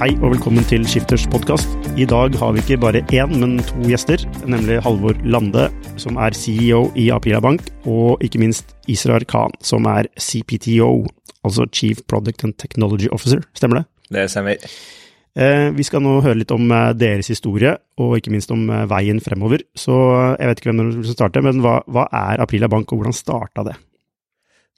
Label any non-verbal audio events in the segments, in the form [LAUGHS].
Hei og velkommen til Skifters podkast. I dag har vi ikke bare én, men to gjester. Nemlig Halvor Lande, som er CEO i Aprila Bank, og ikke minst Israr Khan, som er CPTO, altså Chief Product and Technology Officer. Stemmer det? Det stemmer. Eh, vi skal nå høre litt om eh, deres historie, og ikke minst om eh, veien fremover. Så jeg vet ikke hvem som vil starte, men hva, hva er Aprila Bank, og hvordan starta det?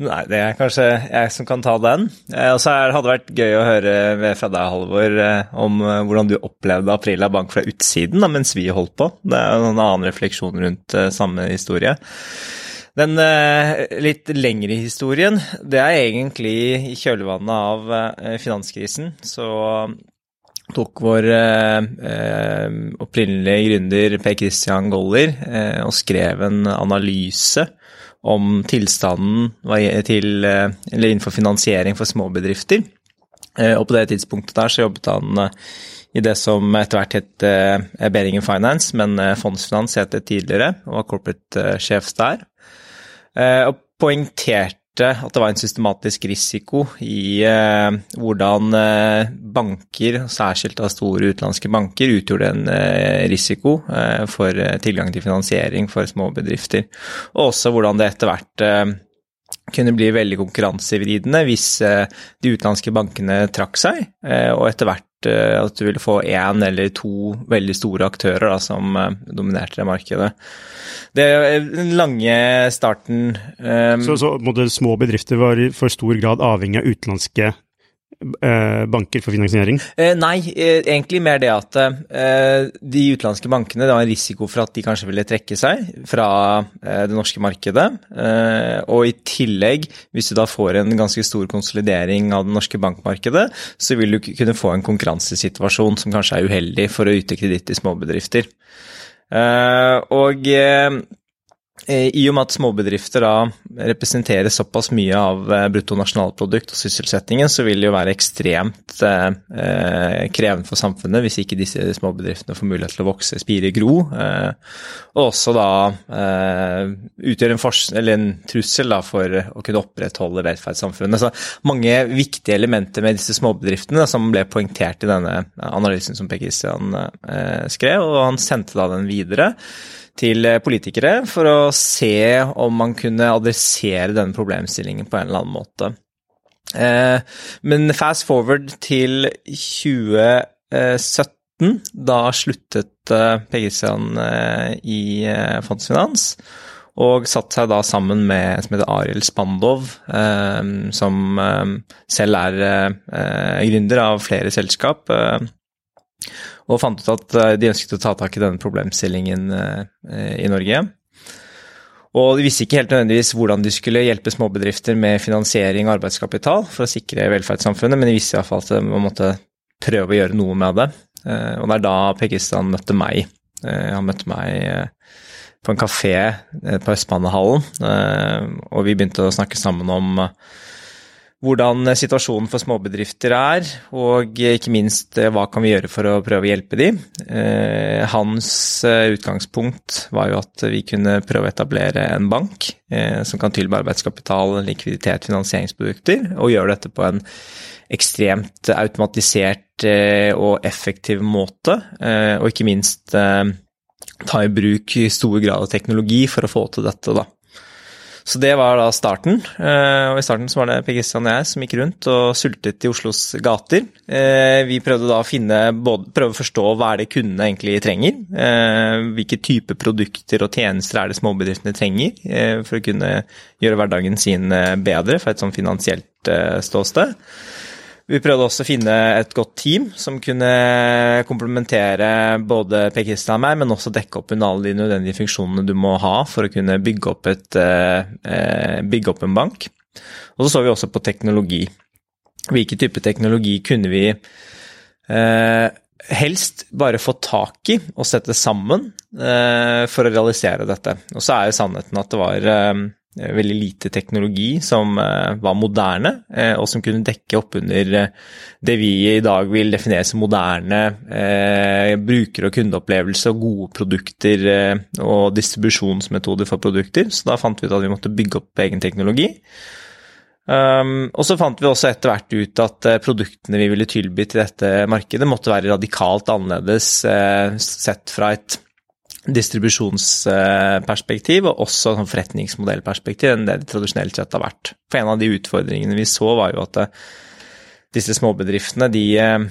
Nei, det er kanskje jeg som kan ta den. Og så hadde det vært gøy å høre fra deg, Halvor, om hvordan du opplevde Aprila Bank fra utsiden da, mens vi holdt på. Det er en annen refleksjon rundt samme historie. Den litt lengre historien, det er egentlig i kjølvannet av finanskrisen. Så tok vår opprinnelige gründer Per Christian Goller og skrev en analyse om tilstanden til, eller innenfor finansiering for småbedrifter. Og på det tidspunktet der så jobbet han i det som etter hvert het Beringen Finance, men Fondsfinans het det tidligere, og var corporate-sjef der. Og poengterte at det var en systematisk risiko i eh, hvordan eh, banker, særskilt av store utenlandske banker, utgjorde en eh, risiko for tilgang til finansiering for små bedrifter. Og også hvordan det etter hvert kunne bli veldig konkurransevridende hvis de utenlandske bankene trakk seg, og etter hvert at du ville få én eller to veldig store aktører da, som dominerte det markedet. Det er den lange starten um, Så, så små bedrifter var i for stor grad avhengig av utenlandske eh, banker for finansiering? Eh, nei, eh, egentlig mer det at eh, de utenlandske bankene det var en risiko for at de kanskje ville trekke seg fra eh, det norske markedet. Eh, og i tillegg, hvis du da får en ganske stor konsolidering av det norske bankmarkedet, så vil du kunne få en konkurransesituasjon som kanskje er uheldig for å yte kreditt til småbedrifter. Og i og med at småbedrifter da representerer såpass mye av bruttonasjonalprodukt og sysselsettingen, så vil det jo være ekstremt eh, krevende for samfunnet hvis ikke disse småbedriftene får mulighet til å vokse, spire, gro. Eh, og også da eh, utgjøre en, en, trussel da, for å kunne opprettholde velferdssamfunnet. Så mange viktige elementer med disse småbedriftene da, som ble poengtert i denne analysen som Per Christian skrev, og han sendte da den videre til politikere for å se om man kunne adressere denne problemstillingen på en eller annen måte. Men fast forward til 2017, da sluttet Per Christian i Fondsfinans. Og satte seg da sammen med en som heter Arild Spandov, som selv er gründer av flere selskap og fant ut at de ønsket å ta tak i denne problemstillingen i Norge. Og de visste ikke helt nødvendigvis hvordan de skulle hjelpe småbedrifter med finansiering og arbeidskapital for å sikre velferdssamfunnet, men de visste iallfall at man måtte prøve å gjøre noe med det. Og det er da Pekistan møtte meg. Han møtte meg på en kafé på Østbanehallen, og vi begynte å snakke sammen om hvordan situasjonen for småbedrifter er, og ikke minst hva kan vi gjøre for å prøve å hjelpe de. Hans utgangspunkt var jo at vi kunne prøve å etablere en bank som kan tilby arbeidskapital, likviditet, finansieringsprodukter, og gjøre dette på en ekstremt automatisert og effektiv måte, og ikke minst ta i bruk stor grad av teknologi for å få til dette, da. Så det var da starten. Eh, og i starten så var det Per Kristian og jeg som gikk rundt og sultet i Oslos gater. Eh, vi prøvde da å finne prøve å forstå hva er det kundene egentlig trenger. Eh, hvilke type produkter og tjenester er det småbedriftene trenger for å kunne gjøre hverdagen sin bedre fra et sånn finansielt ståsted. Vi prøvde også å finne et godt team som kunne komplementere både Per-Kristian og meg, men også dekke opp under alle de nødvendige funksjonene du må ha for å kunne bygge opp, et, eh, bygge opp en bank. Og så så vi også på teknologi. Hvilken type teknologi kunne vi eh, helst bare få tak i og sette sammen eh, for å realisere dette. Og så er jo sannheten at det var Eh, veldig lite teknologi som eh, var moderne, eh, og som kunne dekke opp under det vi i dag vil definere som moderne bruker- og kundeopplevelse og gode produkter og distribusjonsmetoder for produkter. Så da fant vi ut at vi måtte bygge opp egen teknologi. Um, og så fant vi også etter hvert ut at produktene vi ville tilby til dette markedet, måtte være radikalt annerledes sett fra et distribusjonsperspektiv og også sånn forretningsmodellperspektiv enn det det tradisjonelt sett har vært. For en av de utfordringene vi så, var jo at eh, disse småbedriftene de eh,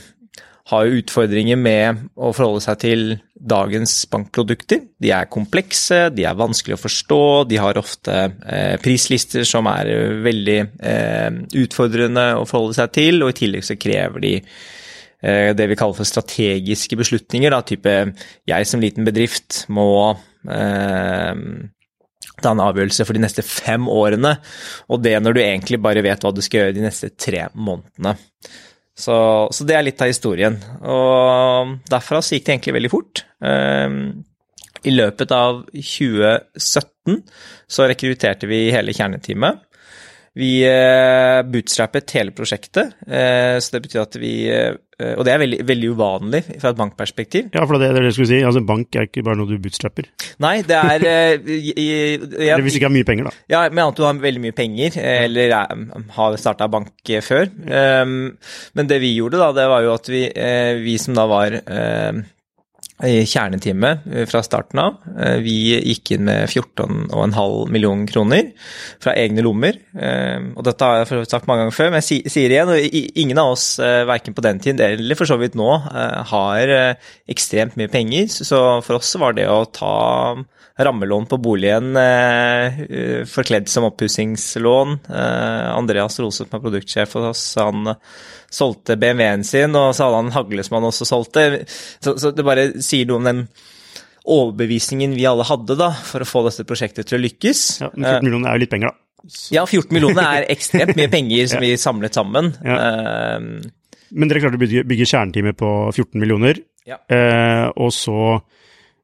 har jo utfordringer med å forholde seg til dagens bankprodukter. De er komplekse, de er vanskelig å forstå, de har ofte eh, prislister som er veldig utfordrende å forholde seg til, og i tillegg så krever de det vi kaller for strategiske beslutninger. Da, type jeg som liten bedrift må eh, ta en avgjørelse for de neste fem årene, og det når du egentlig bare vet hva du skal gjøre de neste tre månedene. Så, så det er litt av historien. Og derfra så gikk det egentlig veldig fort. Eh, I løpet av 2017 så rekrutterte vi hele kjerneteamet. Vi eh, bootstrappet hele prosjektet, eh, så det betyr at vi eh, Og det er veldig, veldig uvanlig fra et bankperspektiv. Ja, for det er det jeg skulle si. Altså, bank er ikke bare noe du bootstrapper. Nei, det er i, i, [LAUGHS] Eller hvis du ikke har mye penger, da. Ja, men annet du har veldig mye penger, eller har starta bank før. Ja. men det vi gjorde, da, det var jo at vi, vi som da var kjerneteamet eh, fra starten av. Vi gikk inn med 14,5 millioner kroner fra egne lommer. Eh, og dette har jeg sagt mange ganger før, men jeg sier igjen. og Ingen av oss, verken på den tiden eller for så vidt nå, har ekstremt mye penger. Så for oss var det å ta rammelån på boligen forkledd som oppussingslån. Andreas Rose, som er produktsjef hos oss, han solgte BMW-en sin, og så hadde han en hagle som han også solgte. Så, det bare sier noe om den overbevisningen vi alle hadde da, for å få dette prosjektet til å lykkes. Ja, men 14 millioner er jo litt penger, da. Ja, 14 millioner er [LAUGHS] ekstremt mye penger som ja. vi samlet sammen. Ja. Uh, men dere klarte å bygge, bygge kjerneteamet på 14 millioner, ja. uh, og så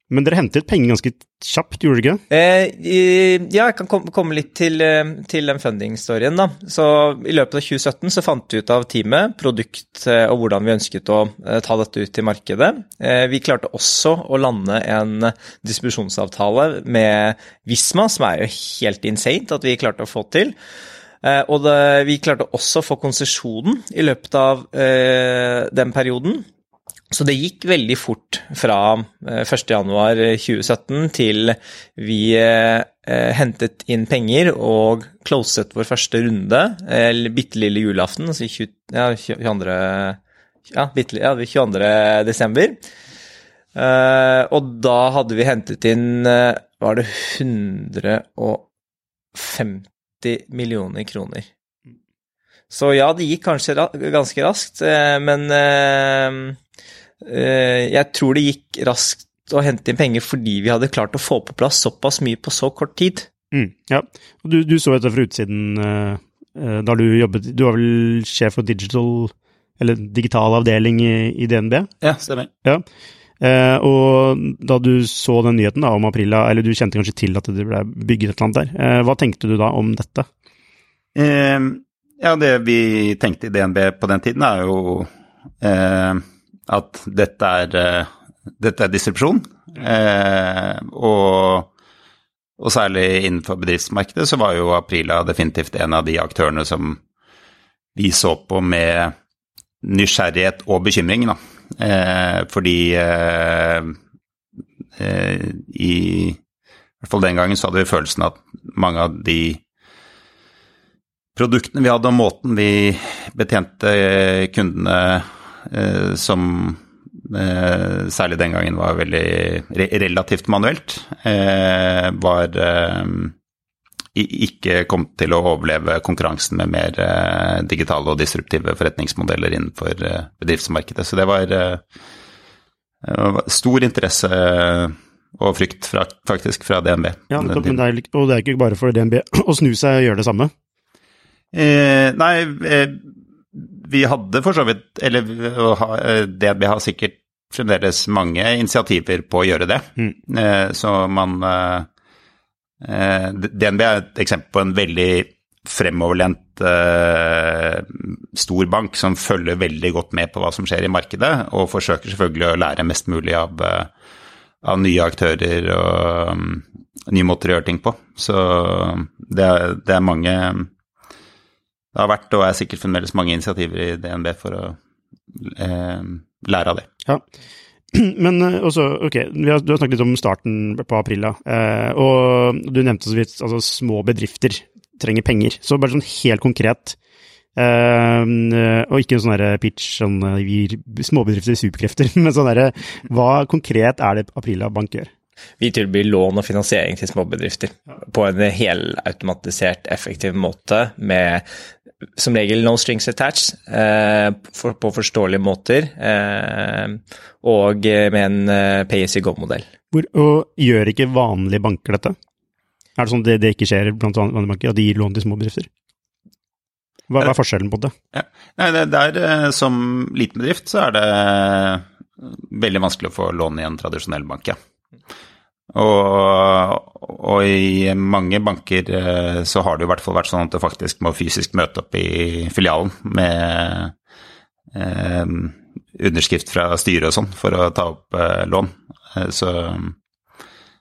men dere hentet penger ganske kjapt, gjorde dere ikke eh, ja, jeg kan komme litt til, eh, til den funding-storyen, da. Så i løpet av 2017 så fant vi ut av teamet produkt eh, og hvordan vi ønsket å eh, ta dette ut til markedet. Vi klarte også å lande en distribusjonsavtale med Visma, som er jo helt insane at vi klarte å få til. Og det, vi klarte også å få konsesjonen i løpet av den perioden. Så det gikk veldig fort fra 1.1.2017 eh, til vi eh, hentet inn penger og closet vår første runde, eller bitte lille julaften, altså 20, ja, 22. Ja, bitte, ja, 22. desember. Og da hadde vi hentet inn Var det 150 millioner kroner? Så ja, det gikk kanskje ganske raskt, men Eh, jeg tror det gikk raskt å hente inn penger fordi vi hadde klart å få på plass såpass mye på så kort tid. Mm, ja, og du, du, så dette fra utsiden uh, da du jobbet Du var vel sjef for digital, eller digital avdeling i, i DNB? Ja, stemmer. Ja. Uh, og da du så den nyheten da, om Aprila, eller du kjente kanskje til at det ble bygget et eller annet der, uh, hva tenkte du da om dette? ja, det vi tenkte i DNB på den tiden, er jo at dette er, eh, dette er disrupsjon. Eh, og, og, særlig innenfor bedriftsmarkedet så var jo Aprila definitivt en av de aktørene som vi så på med nysgjerrighet og bekymring, da. Eh, fordi eh, eh i hvert fall den gangen så hadde vi følelsen at mange av de produktene vi hadde, og måten vi betjente kundene som eh, særlig den gangen var veldig re relativt manuelt, eh, var eh, ikke kom til å overleve konkurransen med mer eh, digitale og disruptive forretningsmodeller innenfor eh, bedriftsmarkedet. Så det var stor interesse og frykt fra, faktisk fra DNB. Ja, det er, og det er ikke bare for DNB å snu seg og gjøre det samme? Eh, nei, eh, vi hadde for så vidt Eller DNB har sikkert fremdeles mange initiativer på å gjøre det. Mm. Eh, så man eh, DNB er et eksempel på en veldig fremoverlent eh, stor bank som følger veldig godt med på hva som skjer i markedet, og forsøker selvfølgelig å lære mest mulig av, eh, av nye aktører og um, nye måter å gjøre ting på. Så det er, det er, mange Det har vært og er sikkert fremdeles mange initiativer i DNB for å eh, lære av det. Ja. [CLEARS THROAT] Men eh, også, ok, har, du har snakket litt om starten på april, da. Eh, og du nevnte så vidt altså, små bedrifter trenger penger. Så bare sånn helt konkret, eh, og ikke en sånn pitch som sånn, gir småbedrifter superkrefter, [LAUGHS] men sånn derre Hva konkret er det Aprila Bank gjør? Vi tilbyr lån og finansiering til småbedrifter på en helautomatisert, effektiv måte med som regel no strings attached, eh, for, på forståelige måter, eh, og med en eh, pay as you go-modell. Og gjør ikke vanlige banker dette? Er det sånn at det, det ikke skjer blant vanlige banker, at de gir lån til små bedrifter? Hva, hva er forskjellen på det? Ja. Nei, det, der, eh, som liten bedrift så er det veldig vanskelig å få lån i en tradisjonell bank, ja. Og, og, i mange banker eh, så har det i hvert fall vært sånn at du faktisk må fysisk møte opp i filialen med eh, underskrift fra styret og sånn for å ta opp eh, lån. Eh, så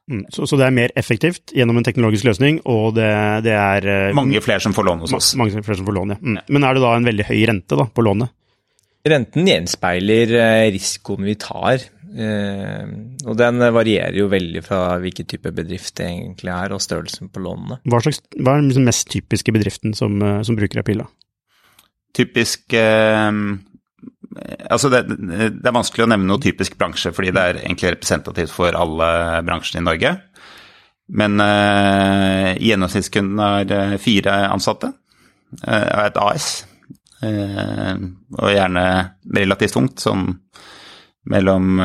Mm. Så, så, det er mer effektivt gjennom en teknologisk løsning, og det, det er uh, Mange flere som får lån hos oss. Mange flere som får lån, ja. Mm. Men er det da en veldig høy rente da, på lånet? Renten gjenspeiler risikoen vi tar, og den varierer jo veldig fra hvilken type bedrift det egentlig er, og størrelsen på lånene. Hva, slags, hva er den liksom mest typiske bedriften som, som bruker Apilla? Typisk Altså det, det, er vanskelig å nevne noe typisk bransje, fordi det er egentlig representativt for alle bransjene i Norge. Men eh, gjennomsnittskunden har eh, fire ansatte uh, av et AS. Eh, og gjerne relativt tungt, sånn mellom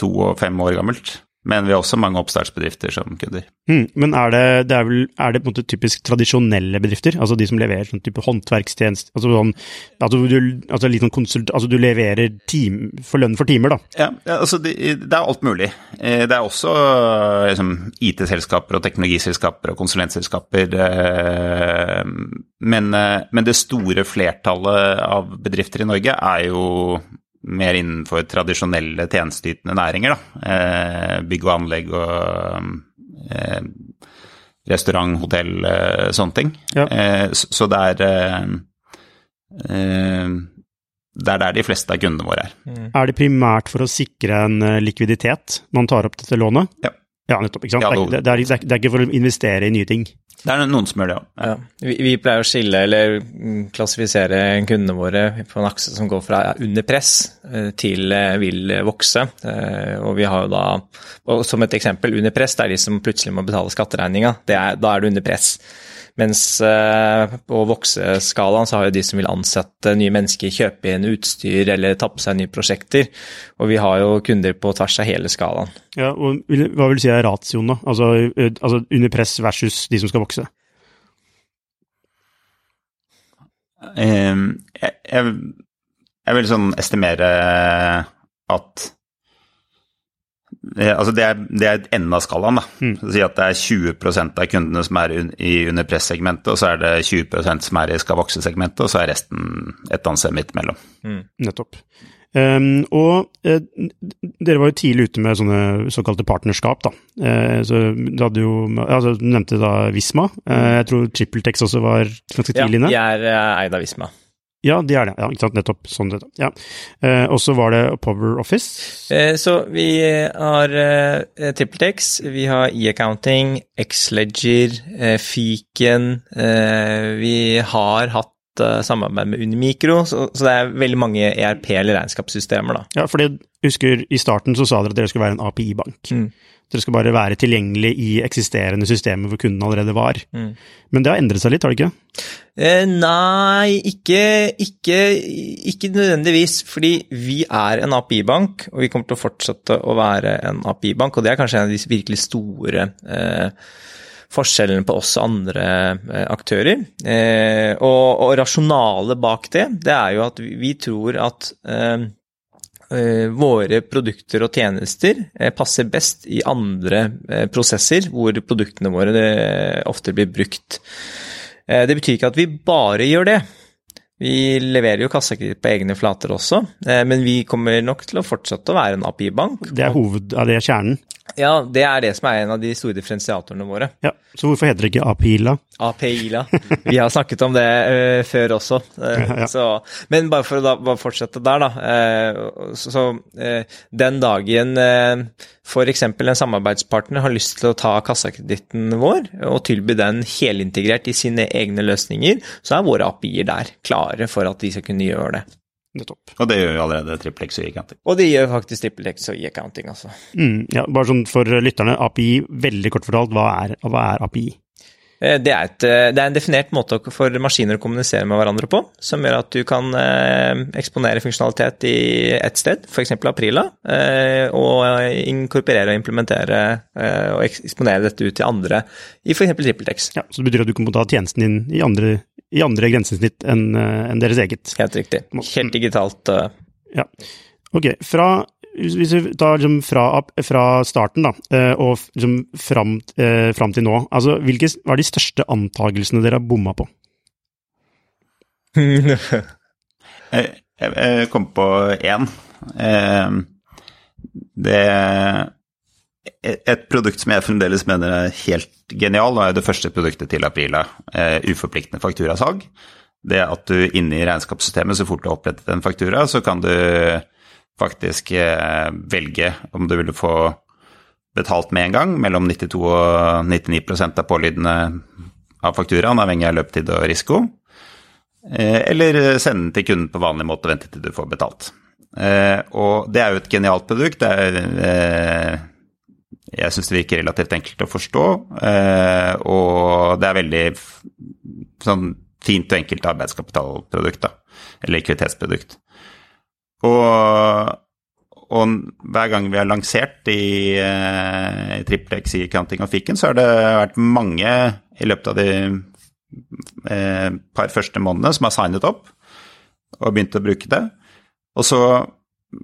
to og fem år gammelt. Men vi har også mange oppstartsbedrifter som kunder. Mm, men er det, det er, vel, er det på en måte typisk tradisjonelle bedrifter? Altså de som leverer sånn type håndverkstjeneste altså, sånn, altså, du, altså, litt sånn konsult, altså du leverer team, for lønn for timer, da? Ja, altså det, det, er alt mulig. Eh, det er også liksom, IT-selskaper og teknologiselskaper og konsulentselskaper. Eh, men, eh, men det store flertallet av bedrifter i Norge er jo mer innenfor tradisjonelle tjenesteytende næringer. Da. Eh, bygg og anlegg og eh, restaurant, hotell, eh, sånne ting. Ja. Eh, så, så det er eh, eh, det er der de fleste av kundene våre er. Mm. Er det primært for å sikre en likviditet man tar opp dette lånet? Ja. Ja, nettopp. ikke sant? Ja, det, er, det, er, det, er, ikke for å investere i nye ting. Det er noen som gjør det òg. Ja. Vi, vi, pleier å skille eller klassifisere kundene våre på en akse som går fra under press eh, til eh, vil vokse. Eh, og vi har jo da, som et eksempel, under press, det er de som plutselig må betale skatteregninga. Da er du under press. Mens eh, på vokseskalaen så har jo de som vil ansette nye mennesker, kjøpe inn utstyr eller ta på seg nye prosjekter. Og vi har jo kunder på tvers av hele skalaen. Ja, og Hva vil du si er ratioen, da? Altså, altså under press versus de som skal vokse? Um, jeg, jeg, jeg, vil sånn estimere at Altså det er, det er enden av skalaen. da. Mm. Si at det er 20% av kundene som er i under press-segmentet, og så er det 20 som er i skal vokse-segmentet, og så er resten et annet sted midt imellom. Mm. Nettopp. Um, og uh, dere var jo tidlig ute med sånne såkalte partnerskap, da. Uh, så du hadde jo altså, Du nevnte da Visma. Uh, jeg tror TrippelTex også var ganske tidlig inne. Ja, de er eid av Visma. Ja, de er det. Ja, ikke sant. Nettopp. Sånn det. Ja. Eh, og så var det Power Office. Eh, så vi har eh, TrippelTex, vi har e-accounting, X-Ledger, eh, Fiken. Eh, vi har hatt eh, samarbeid med Unimikro, så, så det er veldig mange ERP- eller regnskapssystemer, da. Ja, for jeg husker i starten så sa dere at dere skulle være en API-bank. Mm. Dere skal bare være tilgjengelig i eksisterende systemer hvor kunden allerede var. Mm. Men det har endret seg litt, har det ikke? Eh, nei, ikke, ikke, ikke nødvendigvis, fordi vi er en API-bank, og vi kommer til å fortsette å være en API-bank, og det er kanskje en av de virkelig store eh, forskjellene på oss og andre eh, aktører. Eh, og, og rasjonalet bak det, det er jo at vi, vi tror at eh, våre produkter og tjenester eh, passer best i andre eh, prosesser hvor produktene våre eh, ofte blir brukt. Eh, Det betyr ikke at vi bare gjør det. Vi leverer jo kassakreditt på egne flater også, eh, men vi kommer nok til å fortsette å være en API-bank. Det er hoved, er det kjernen. Ja, det er det som er en av de store differensiatorene våre. Ja, Så hvorfor heter det ikke API-ILA? API-ILA. Vi har snakket om det uh, før også. Uh, Ja, ja. Så, men bare for å da, bare fortsette der, da. Uh, så så den dagen uh, f.eks. en samarbeidspartner har lyst til å ta kassakreditten vår og tilby den helintegrert i sine egne løsninger, så er våre API-er der, klare for at de skal kunne gjøre det. Nettopp. Og det gjør jo allerede TrippelX og Gigantic. Og det gjør faktisk TrippelX og e-accounting, altså. Mm, ja, bare sånn for lytterne, API, veldig kort fortalt, hva er, hva er API? Eh, Det er, et, eh, det er en definert måte for maskiner å kommunisere med hverandre på, som gjør at du kan eh, eksponere funksjonalitet i ett sted, f.eks. Aprila, og inkorporere og implementere og eksponere dette ut til andre i f.eks. TrippelTex. Ja, så det betyr at du kan ta tjenesten din i andre, i andre grensesnitt enn deres eget. Helt riktig. Helt digitalt. Ja. Ok, fra, hvis vi tar liksom fra, fra starten da, eh, og liksom fram, eh, fram til nå, altså hvilke er de største antagelsene dere har bomma på? [LAUGHS] Jeg, jeg, kom på én. Eh, det Et produkt som jeg fremdeles mener er helt genial, og er det første produktet til Aprila, eh, uforpliktende fakturasalg. Det at du inne i regnskapssystemet, så fort du har opprettet en faktura, så kan du faktisk eh, velge om du vil få betalt med en gang, mellom 92 og 99% av pålydene av fakturaen, avhengig av løpetid og risiko. Eh, Eller sende den til kunden på vanlig måte og vente til du får betalt. Eh, Og det er jo et genialt produkt. Er, jeg syns det virker relativt enkelt å forstå, og det er veldig sånn fint og enkelt arbeidskapitalprodukt, da. Eller likviditetsprodukt. Og, og hver gang vi har lansert i, eh, i TrippelX i Counting og Fiken, så har det vært mange i løpet av de eh, par første månedene som har signet opp og begynt å bruke det. Så,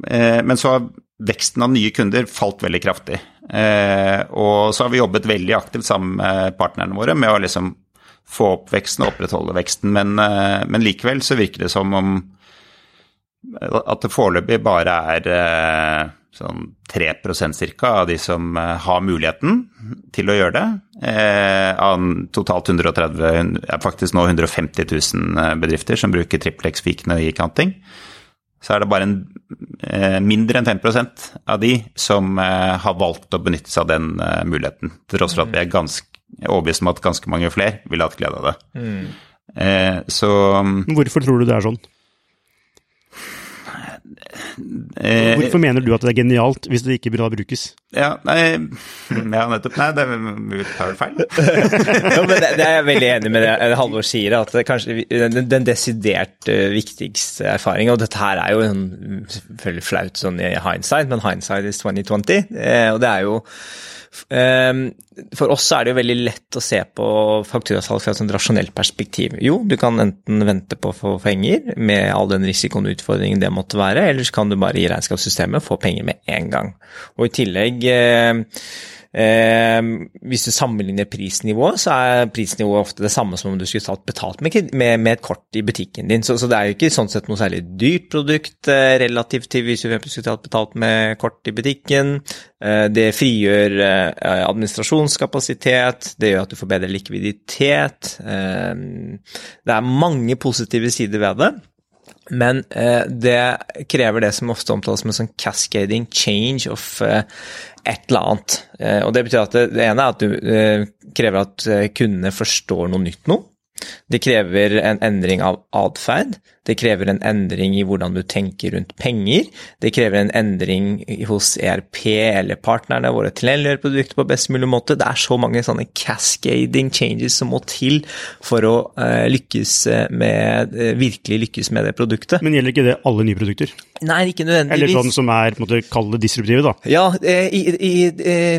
eh, men så har veksten av nye kunder falt veldig kraftig. Eh, og så har vi jobbet veldig aktivt sammen med partnerne våre med å liksom få opp veksten og opprettholde veksten, men, eh, men likevel så virker det som om at det foreløpig bare er eh, sånn 3% ca. av de som eh, har muligheten til å gjøre det. Eh, av totalt 130, faktisk nå 150 000 eh, bedrifter som bruker TrippelX-fikene i counting. Så er det bare en, mindre enn 5% av de som har valgt å benytte seg av den muligheten. Til tross for at vi er ganske overbevist om at ganske mange flere ville hatt glede av det. Mm. så Hvorfor tror du det er sånn? Eh, Hvorfor mener du at det er genialt hvis det ikke burde brukes? Ja, nei, [LAUGHS] ja, nettopp. Nei, det det feil. [LAUGHS] ja, men det, det er jeg veldig enig med det Halvor sier, at det kanskje den, den desidert eh, viktigste erfaringen, og dette her er jo en, selvfølgelig flaut sånn i hindsight, men hindsight is 2020, eh, og det er jo eh, For oss er det jo veldig lett å se på fakturasalg fra et rasjonelt perspektiv. Jo, du kan enten vente på å få penger med all den risikoen og utfordringen det måtte være, eller så kan du bare i regnskapssystemet få penger med en gang. Og i tillegg hvis du sammenligner prisnivået, så er prisnivået ofte det samme som om du skulle tatt betalt med, med, et kort i butikken din. Så, så det er jo ikke sånn sett noe særlig dyrt produkt eh, relativt til hvis du skulle tatt betalt med kort i butikken. Eh, det frigjør eh, administrasjonskapasitet, det gjør at du får bedre likviditet. Eh, det er mange positive sider ved det. Men eh, det krever det som ofte omtales som en sånn cascading change of eh, et eller annet. Eh, og det betyr at det, det ene er at du eh, krever at eh, kundene forstår noe nytt nå. Det krever en endring av atferd. Det krever en endring i hvordan du tenker rundt penger. Det krever en endring hos ERP eller partnerne våre til å gjøre produktet på best mulig måte. Det er så mange sånne cascading changes som må til for å uh, lykkes med, uh, virkelig lykkes med det produktet. Men gjelder ikke det alle nye produkter? Nei, ikke nødvendigvis. Eller sånn som er, på en måte, kall det disruptive, da. Ja, eh, i, i,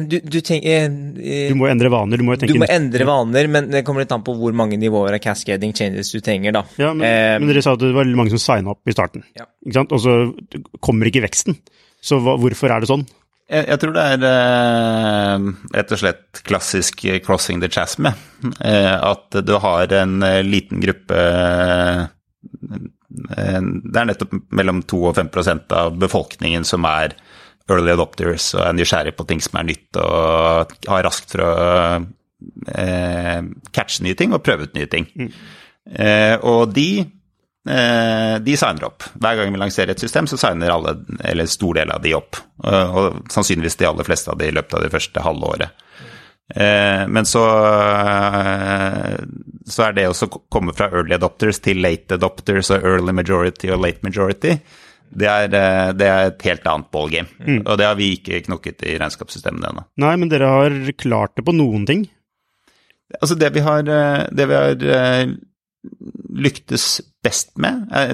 du, du tenker Du må endre vaner, du må tenke Du må endre vaner, men det kommer litt an på hvor mange nivåer av cascading changes du trenger, da. Ja, men, eh, men dere sa at det var mange som signa opp i starten, Ja. og så kommer ikke veksten. Så hva, hvorfor er det sånn? Jeg, jeg tror det er eh, rett og slett klassisk crossing the chasm. Eh, at du har en eh, liten gruppe eh, Det er nettopp mellom 2 og 5% av befolkningen som er early adopters og er nysgjerrig på ting som er nytt og har raskt for å eh, catche nye ting og prøve ut nye ting. Eh, og de eh, de signer opp. Hver gang vi lanserer et system, så signer alle, eller stor del av de opp. Og, og sannsynligvis de aller fleste av de i løpet av det første halve året. Eh, men så, eh, så er det også å komme fra early adopters til late adopters og early majority og late majority. Det er, eh, det er et helt annet ballgame. Og det har vi ikke knokket i regnskapssystemene ennå. Nei, men dere har klart det på noen ting. Altså det vi har, eh, det vi har eh, lyktes best med eh,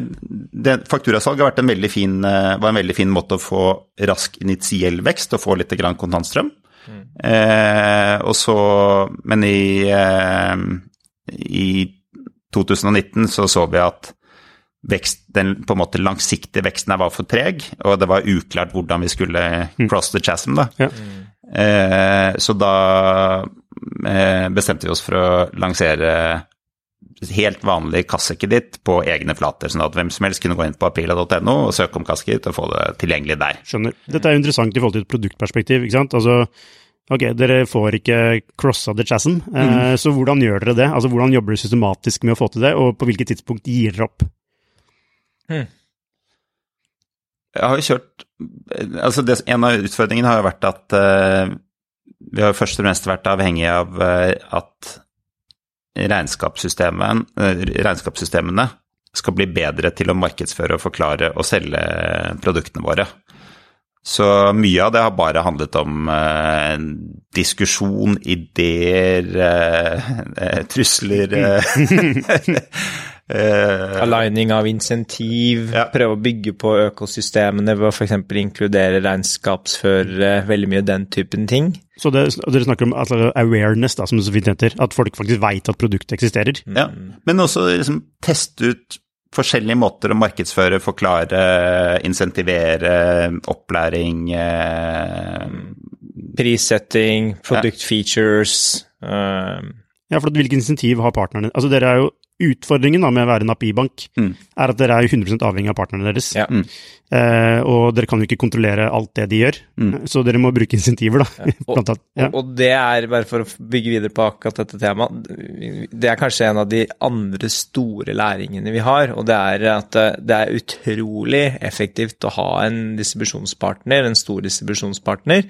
det, Fakturasalg har vært en veldig fin, eh, var en veldig fin måte å få rask initiell vekst og få litt grann kontantstrøm. Eh, og så, men i, eh, i 2019 så så vi at vekst, den på en måte langsiktige veksten her var for treg, og det var uklart hvordan vi skulle cross the chasm. da. Ja. Eh, så da eh, bestemte vi oss for å lansere helt vanlig kassekreditt på egne flater, sånn at hvem som helst kunne gå inn på aprila.no og søke om kassekreditt og få det tilgjengelig der. Skjønner. Dette er jo interessant i forhold til et produktperspektiv, ikke sant. Altså, ok, dere får ikke crossa the chasm, eh, så hvordan gjør dere det? Altså, hvordan jobber dere systematisk med å få til det, og på hvilket tidspunkt gir dere opp? Jeg har jo kjørt altså det, En av utfordringene har jo vært at uh, vi har jo først og fremst vært avhengig av eh, at regnskapssystemene skal bli bedre til å markedsføre og forklare og selge produktene våre. Så mye av det har bare handlet om eh, diskusjon, ideer, eh, eh, trusler eh, [LAUGHS] [LAUGHS] eh, Aligning av insentiv, Ja. prøve å bygge på økosystemene ved å f.eks. inkludere regnskapsførere, veldig mye den typen ting. Så det, dere snakker om altså, awareness, da, som det så fint heter, at folk faktisk veit at produktet eksisterer. Ja, men også liksom teste ut forskjellige måter å markedsføre, forklare, insentivere, opplæring eh, Prissetting, product features eh, Ja, for hvilke insentiv har partnerne? Altså, dere er jo Utfordringen da med å være en API-bank Mm. er at dere er jo 100 avhengig av partnerne deres. Ja. Mm. Eh, og dere kan jo ikke kontrollere alt det de gjør, Mm. så dere må bruke insentiver, da. [LAUGHS] Og, annet. Ja. og, og det er, bare for å bygge videre på akkurat dette temaet, det er kanskje en av de andre store læringene vi har, og det er at eh, det er utrolig effektivt å ha en distribusjonspartner, en stor distribusjonspartner,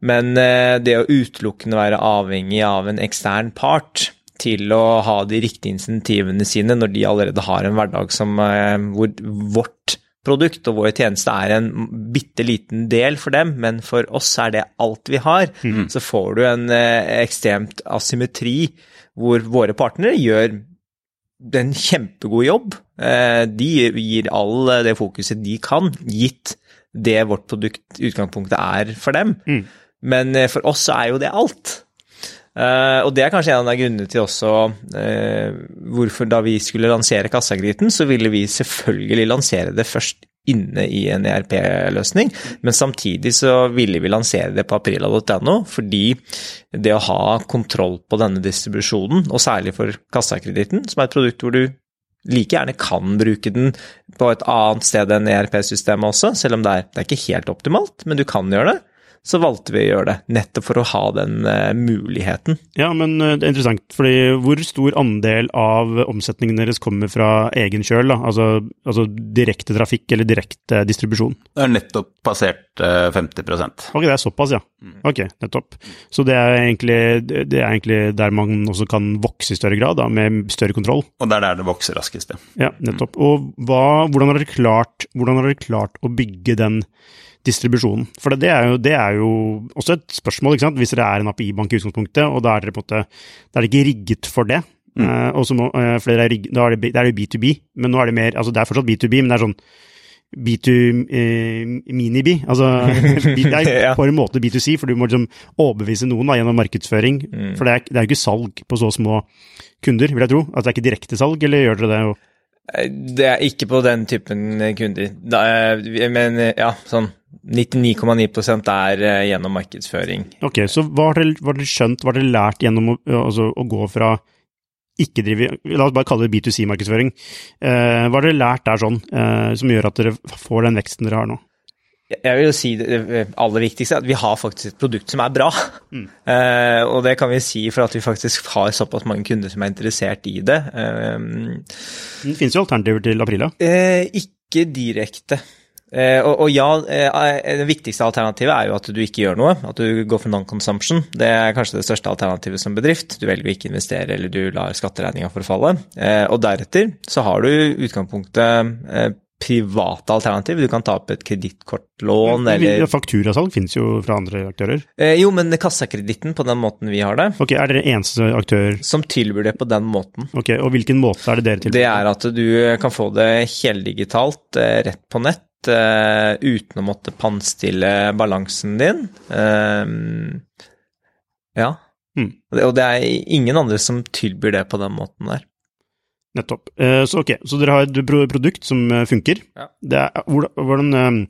men eh, det å utelukkende være avhengig av en ekstern part til å ha de riktige insentivene sine når de allerede har en hverdag som, eh, hvor vårt produkt og vår tjeneste er en bitte liten del for dem, men for oss er det alt vi har. Så får du en eh, ekstremt asymmetri hvor våre partnere gjør en kjempegod jobb. Eh, de gir all det fokuset de kan, gitt det vårt produkt utgangspunktet er for dem. Men eh, for oss er jo det alt. Eh, og det er kanskje en av grunnene til også uh, hvorfor da vi skulle lansere Kassakreditten, så ville vi selvfølgelig lansere det først inne i en ERP-løsning, men samtidig så ville vi lansere det på aprila.no, fordi det å ha kontroll på denne distribusjonen, og særlig for Kassakreditten, som er et produkt hvor du like gjerne kan bruke den på et annet sted enn ERP-systemet også, selv om det er, det er ikke helt optimalt, men du kan gjøre det. Så valgte vi å gjøre det. Nettopp for å ha den uh, muligheten. Ja, men uh, det er interessant, fordi hvor stor andel av omsetningen deres kommer fra egen kjøl? da? Altså, altså direkte trafikk eller direkte distribusjon? Det er nettopp passert uh, 50% Ok, det er såpass, ja. Ok, nettopp. Så det er, egentlig, det er egentlig der man også kan vokse i større grad, da, med større kontroll? Og det er der det vokser raskest, ja. Ja, nettopp. Og hva, hvordan, har dere klart, hvordan har dere klart å bygge den distribusjonen? For det, det, er jo, det, er jo, også et spørsmål, ikke sant? hvis dere er en API-bank i utgangspunktet, og da er dere på en måte, da er det ikke rigget for det. Mm. Uh, og så må uh, flere er rigget, da er det, det er jo B2B, men nå er det mer, altså det er fortsatt B2B, men det er sånn B2 eh, mini-B. Altså, [LAUGHS] det er på en måte B2C, for du må liksom overbevise noen da, gjennom markedsføring. Mm. For det er, det er jo ikke salg på så små kunder, vil jeg tro. Altså, det er ikke direktesalg, eller gjør dere det? jo? Det er ikke på den typen kunder. Men ja, sånn 99,9% er gjennom markedsføring. Ok, Så hva har dere, skjønt, hva har dere lært gjennom å, altså, å gå fra ikke drive La oss bare kalle det B2C-markedsføring. Eh, hva har dere lært der sånn, eh, som gjør at dere får den veksten dere har nå? Jeg vil jo si det aller viktigste er at vi har faktisk et produkt som er bra. Mm. [LAUGHS] Eh, og det kan vi si for at vi faktisk har såpass mange kunder som er interessert i det. Eh, det finnes jo alternativer til Aprila? Eh, ikke direkte. Eh, og, og, ja, eh, det viktigste alternativet er jo at du ikke gjør noe, at du går for non-consumption. Det er kanskje det største alternativet som bedrift. Du velger å ikke investere, eller du lar skatteregninga forfalle. Eh, og deretter så har du utgangspunktet private alternativ. Du kan ta opp et kredittkortlån eller Fakturasalg finnes jo fra andre aktører? Eh, jo, men kassakreditten på den måten vi har det Ok, Er dere eneste aktør Som tilbyr det på den måten. Ok, Og hvilken måte er det dere tilbyr? Det er at du kan få det heldigitalt rett på nett uh, uten å måtte pannstille balansen din. Uh, ja. Mm. Og det er ingen andre som tilbyr det på den måten der. Nettopp. Uh, så ok, så dere har et produkt som funker. Ja. Er, hvordan,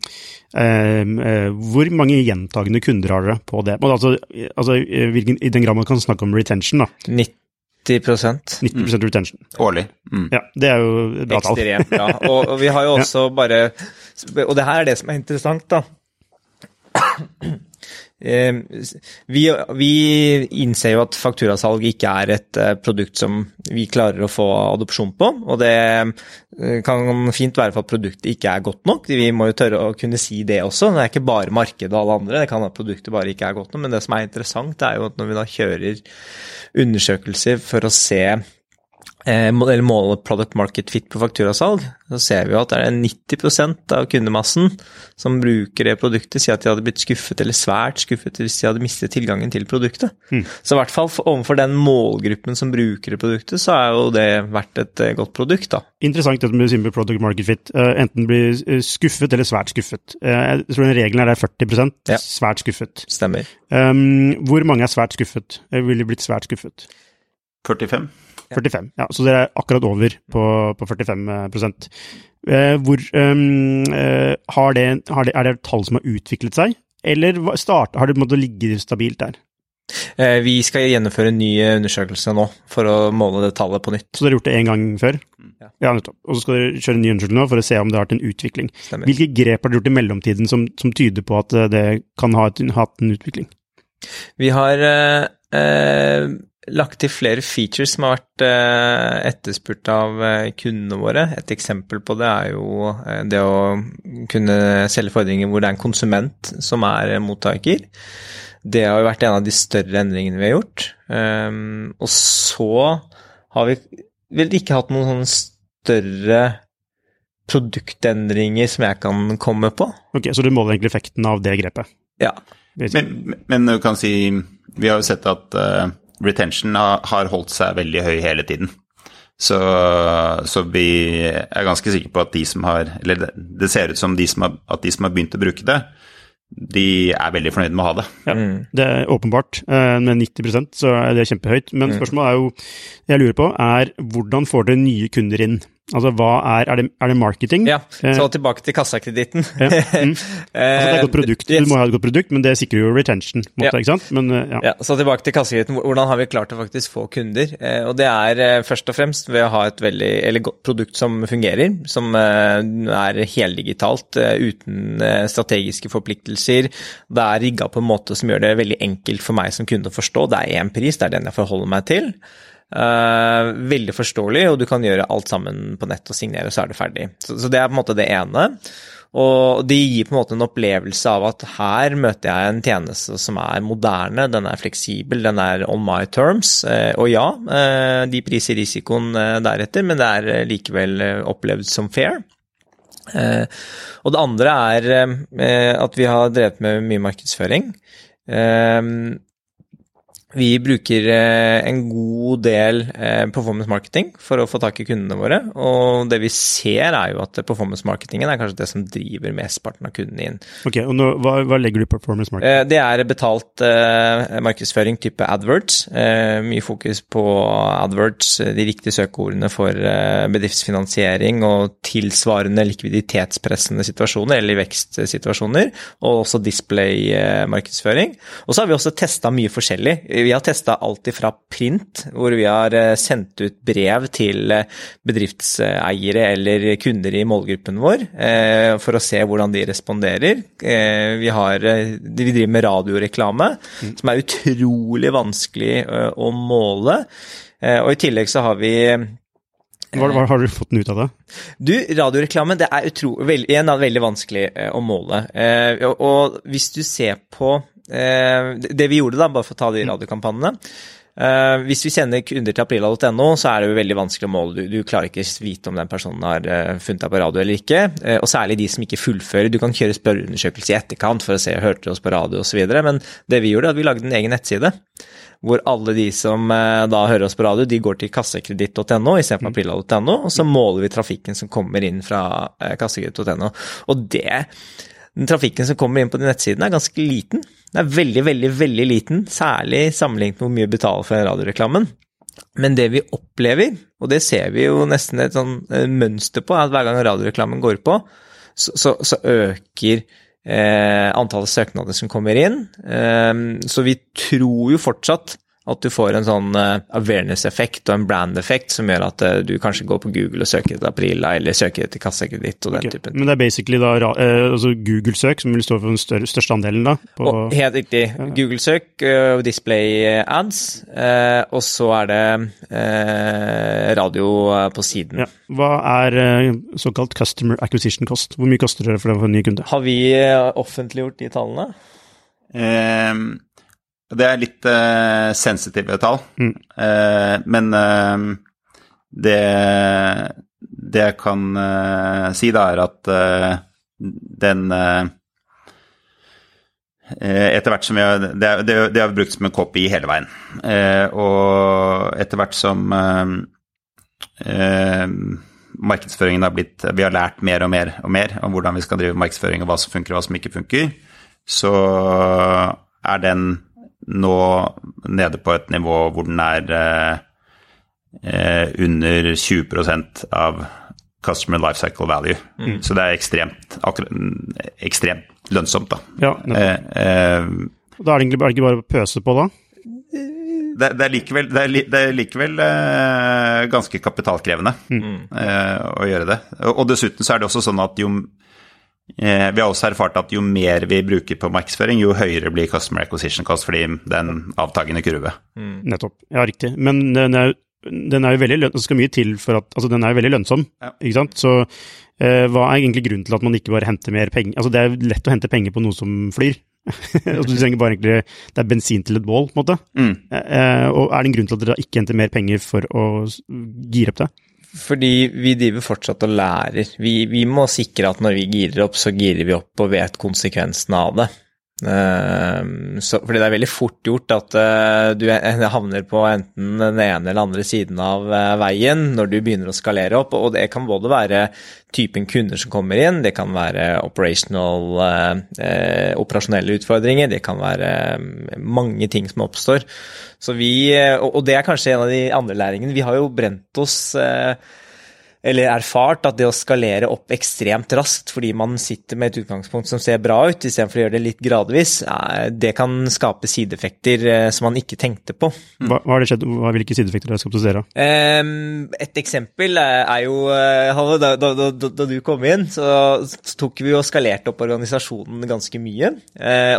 hvor mange gjentagende kunder har dere på det? Altså, altså I den grad man kan snakke om retention, da. 90 90% 90% retention. Årlig. Mm. Ja, det er jo et bra tall. Ekstremt bra. [LAUGHS] Og, og, vi har jo også ja. bare og det her er det som er interessant, da. Eh, vi, vi, innser jo at fakturasalg ikke er et eh, produkt som vi klarer å få adopsjon på. Og det eh, kan fint være for at produktet ikke er godt nok. Vi må jo tørre å kunne si det også. Det er ikke bare markedet og alle andre. Det kan at produktet bare ikke er godt nok. Men det som er interessant, er jo at når vi da kjører undersøkelser for å se eller måle product market fit på fakturasalg, så ser vi jo at det er 90% av kundemassen som bruker det produktet, sier at de hadde blitt skuffet eller svært skuffet hvis de hadde mistet tilgangen til produktet. Mm. Så i hvert fall overfor den målgruppen som bruker det produktet, så er jo det vært et eh, godt produkt, da. Interessant dette med simple product market fit. Uh, enten bli skuffet eller svært skuffet. Jeg tror den regelen er 40 ja. svært skuffet. Stemmer. Um, hvor mange er svært skuffet? Ville blitt svært skuffet? 45. 45, ja. Så dere er akkurat over på, på 45 eh, Hvor um, har det, har det, Er det tall som har utviklet seg, eller start, har det måttet ligge stabilt der? Eh, vi skal gjennomføre en ny undersøkelse nå for å måle det tallet på nytt. Så dere har gjort det én gang før? Ja. ja nettopp. Og så skal dere kjøre en ny undersøkelse nå for å se om det har hatt en utvikling. Stemmer. Hvilke grep har dere gjort i mellomtiden som, som tyder på at det kan ha hatt en utvikling? Vi har eh, lagt til flere features som har vært eh, etterspurt av eh, kundene våre. Et eksempel på det er jo eh, det å kunne selge fordringer hvor det er en konsument som er mottaker. Det har jo vært en av de større endringene vi har gjort. Um, og så har vi vel ikke hatt noen sånne større produktendringer som jeg kan komme på. Ok, Så du måler egentlig effekten av det grepet? Ja. Men, men du kan si Vi har jo sett at uh retention har holdt seg veldig høy hele tiden. Så, så, vi er ganske sikre på at de som har Eller det, ser ut som de som har, at de som har begynt å bruke det, de er veldig fornøyd med å ha det. Ja, Det er åpenbart. Eh, med 90% så er det kjempehøyt. Men mm. spørsmålet er jo, jeg lurer på, er hvordan får dere nye kunder inn? Altså er Er det, er det marketing? Ja, Eh, så tilbake til kassakreditten. Ja, mm. [LAUGHS] Altså produkt, Yes. du må ha et godt produkt, men det sikrer jo retention, måte, Ja. Men eh, ja. Ja, så tilbake til kassakreditten. Hvordan har vi klart å faktisk få kunder? Eh, og det er eh, først og fremst ved å ha et veldig eller godt produkt som fungerer, som eh, er heldigitalt, eh, uten eh, strategiske forpliktelser. Det er rigga på en måte som gjør det veldig enkelt for meg som kunde å forstå. Det er én pris, det er den jeg forholder meg til. Eh, veldig forståelig, og du kan gjøre alt sammen på nett og signere, så er det ferdig. Så, så det er på en måte det ene. Og det gir på en måte en opplevelse av at her møter jeg en tjeneste som er moderne, den er fleksibel, den er on my terms. Uh, Og ja, uh, de priser risikoen deretter, men det er likevel opplevd som fair. Og det andre er at vi har drevet med mye markedsføring. Eh, Vi bruker eh, en god del eh, performance marketing for å få tak i kundene våre, og det vi ser er jo at performance marketingen er kanskje det som driver mesteparten av kundene inn. Ok, og nå, hva, hva legger du i performance marketing? Eh, Det er betalt eh, markedsføring type adverts. Eh, mye fokus på adverts, de riktige søkeordene for eh, bedriftsfinansiering og tilsvarende likviditetspressende situasjoner, eller vekstsituasjoner, og også display-markedsføring. Og så har vi også testa mye forskjellig. Vi har testa alt ifra print, hvor vi har eh, sendt ut brev til eh, bedriftseiere eller kunder i målgruppen vår eh, for å se hvordan de responderer. Vi, har, vi driver med radioreklame, som er utrolig vanskelig å måle. Og i tillegg så har vi Hva, hva har du fått den ut av det? du, radioreklame det er utro, veld, igjen, veldig vanskelig å måle. Og, hvis du ser på det- Det vi gjorde, da, bare for å ta de radiokampanjene eh, Hvis vi sender kunder til aprila.no, så er det jo veldig vanskelig å måle. Du, du klarer ikke vite om den personen har eh, funnet deg på radio eller ikke. Eh, og særlig de som ikke fullfører. Du kan kjøre spørreundersøkelse i etterkant for å se hørte du oss på radio osv. Men det vi gjorde, er at vi lagde en egen nettside hvor alle de som eh, da hører oss på radio, de går til kassekreditt.no istedenfor aprila.no, og så måler vi trafikken som kommer inn fra eh, kassekreditt.no. Og det, den trafikken som kommer inn på de nettsidene er ganske liten. Den er veldig, veldig, veldig liten, særlig sammenlignet med hvor mye vi betaler for radioreklamen. Men det vi opplever, og det ser vi jo nesten et sånn eh, mønster på, er at hver gang radioreklamen går på, så, så, så øker eh, antallet søknader som kommer inn. Eh, så vi tror jo fortsatt at du får en sånn eh, awareness-effekt og en brand-effekt som gjør at eh, du kanskje går på Google og søker etter Aprila, eller søker etter kassakreditt og den okay. typen. Men det er basically da eh, altså Google-søk som vil stå for den større, største andelen, da? På, Og helt riktig. Google-søk og display ads, eh, og så er det eh, radio på siden. ja. Hva er såkalt customer acquisition cost? Hvor mye koster det for en ny kunde? Har vi offentliggjort de tallene? Eh, det er litt uh, sensitive tall, Mm. uh, men uh, det, det jeg kan si, da, er at den Etter hvert som vi har Det, det, det har vi brukt som en copy hele veien. Og etter hvert som markedsføringen har blitt Vi har lært mer og mer og mer om hvordan vi skal drive markedsføring, og hva som funker og hva som ikke funker, så er den nå nede på et nivå hvor den er eh, eh, under 20% av customer life cycle value. Så det er ekstremt, ekstremt lønnsomt, da. Ja. Eh, eh, Da er det egentlig er det ikke bare å pøse på, da? det, det er likevel, det er, det er likevel eh, ganske kapitalkrevende eh, å gjøre det. Og, og dessuten så er det også sånn at jo Vi har også erfart at jo mer vi bruker på markedsføring, jo høyere blir customer acquisition cost fordi det er en avtagende kurve. Nettopp. Ja, riktig. Men den er, den er jo veldig lønnsom, skal mye til for at Altså, den er jo veldig lønnsom, Ja. ikke sant? Så eh, hva er egentlig grunnen til at man ikke bare henter mer penger? Altså, det er lett å hente penger på noe som flyr. [LAUGHS] altså, du trenger bare egentlig Det er bensin til et bål, på en måte. Mm. Eh, og er det en grunn til at dere ikke henter mer penger for å gire opp det? Fordi vi driver fortsatt og lærer. Vi, vi må sikre at når vi girer opp, så girer vi opp og vet konsekvensene av det. Ehm, så, fordi det er veldig fort gjort at eh, du havner på enten den ene eller andre siden av eh, veien når du begynner å skalere opp, og det kan både være typen kunder som kommer inn, det kan være operational, eh, eh, operasjonelle utfordringer, det kan være eh, mange ting som oppstår. Så vi, eh, og det er kanskje en av de andre læringene, vi har jo brent oss eh, eller erfart at det å skalere opp ekstremt raskt fordi man sitter med et utgangspunkt som ser bra ut, istedenfor å gjøre det litt gradvis, det kan skape sideeffekter eh, som man ikke tenkte på. Hva, hva har det skjedd, hvilke sideeffekter har det skapt hos dere? Et eksempel er jo da, da, da, da, du kom inn, så, tok vi og skalerte opp organisasjonen ganske mye.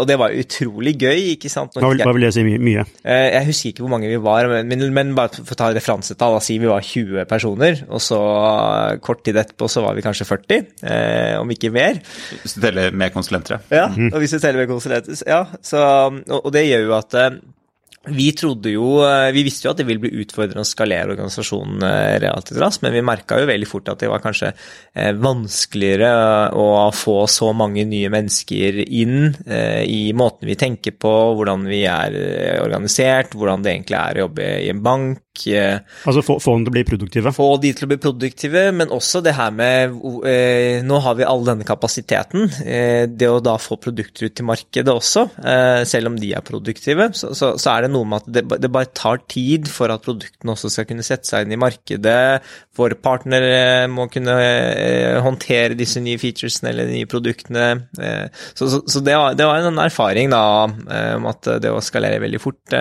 Og det var utrolig gøy, ikke sant? Hva vil, hva vil jeg si mye? Jeg husker ikke hvor mange vi var, men, men bare for å ta referansetall, sier vi var 20 personer. og så kort tid etterpå så var vi kanskje 40, eh, om ikke mer. Hvis du teller med konsulenter, ja. og hvis du teller med konsulenter, ja. Så, og, og, det gjør jo at eh, vi trodde jo, eh, vi visste jo at det ville bli utfordrende å skalere organisasjonen eh, relativt raskt, men vi merka jo veldig fort at det var kanskje eh, vanskeligere å få så mange nye mennesker inn i måten vi tenker på, hvordan vi er organisert, hvordan det egentlig er å jobbe i en bank. Altså få, få dem til å bli produktive? Få de til å bli produktive, men også det her med Nå har vi all denne kapasiteten. Det å da få produkter ut til markedet også, selv om de er produktive, så, så, så er det noe med at det, det, bare tar tid for at produktene også skal kunne sette seg inn i markedet. Våre partnere må kunne eh, håndtere disse nye featuresene eller de nye produktene. Eh, så, så, så det, var, det, var, en erfaring da, eh, om at det å skalere veldig fort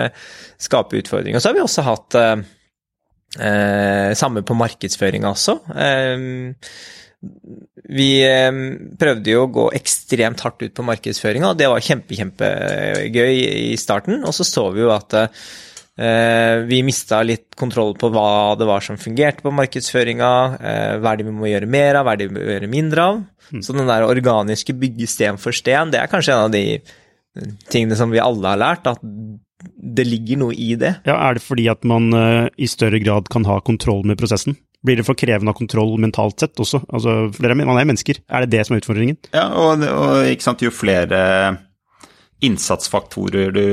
skaper utfordringer. Så har vi også hatt samme på markedsføringa også. Vi prøvde jo å gå ekstremt hardt ut på markedsføringa, og det var kjempe, kjempegøy i starten. Og så så vi jo at eh, vi mista litt kontroll på hva det var som fungerte på markedsføringa, eh, hva er det vi må gjøre mer av, hva er det vi må gjøre mindre av. Mm. Så den der organiske bygge sten for sten, det er kanskje en av de tingene som vi alle har lært, at det ligger noe i det. Ja, Er det fordi at man i større grad kan ha kontroll med prosessen? Blir det for krevende ha kontroll mentalt sett også? Altså, for man er mennesker. Er det det som er utfordringen? Ja, og, og ikke sant, jo flere innsatsfaktorer du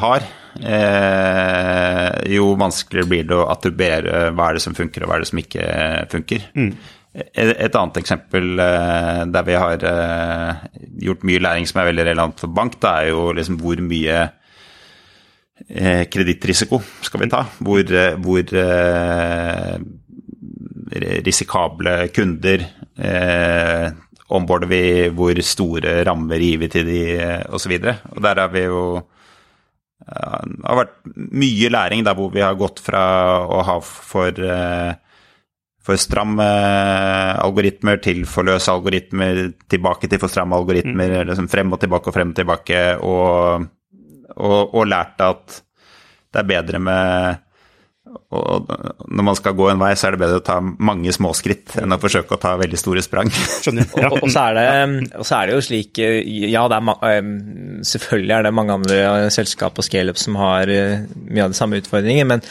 har, eh, jo vanskeligere blir det å attribuere hva er det som funker, og hva er det som ikke funker. Mm. Et annet eksempel eh, der vi har eh, gjort mye læring som er veldig relevant for bank, det er jo liksom hvor mye eh, kredittrisiko skal vi ta? Hvor, hvor risikable kunder? Eh, Omborder vi hvor store rammer gir vi til de, eh, osv. Der har vi jo ja, Det har vært mye læring der hvor vi har gått fra å ha for, eh, for stramme algoritmer til for løse algoritmer, tilbake til for stramme algoritmer, mm. liksom frem og tilbake og frem og tilbake, og, og, og lært at det er bedre med og når man skal gå en vei, så er det bedre å ta mange små skritt enn å forsøke å ta veldig store sprang. Skjønner. Ja. og, og, så det, og, så er det, jo slik Ja, er, selvfølgelig er det mange andre selskap og scaleup som har eh, mye av de samme utfordringene, men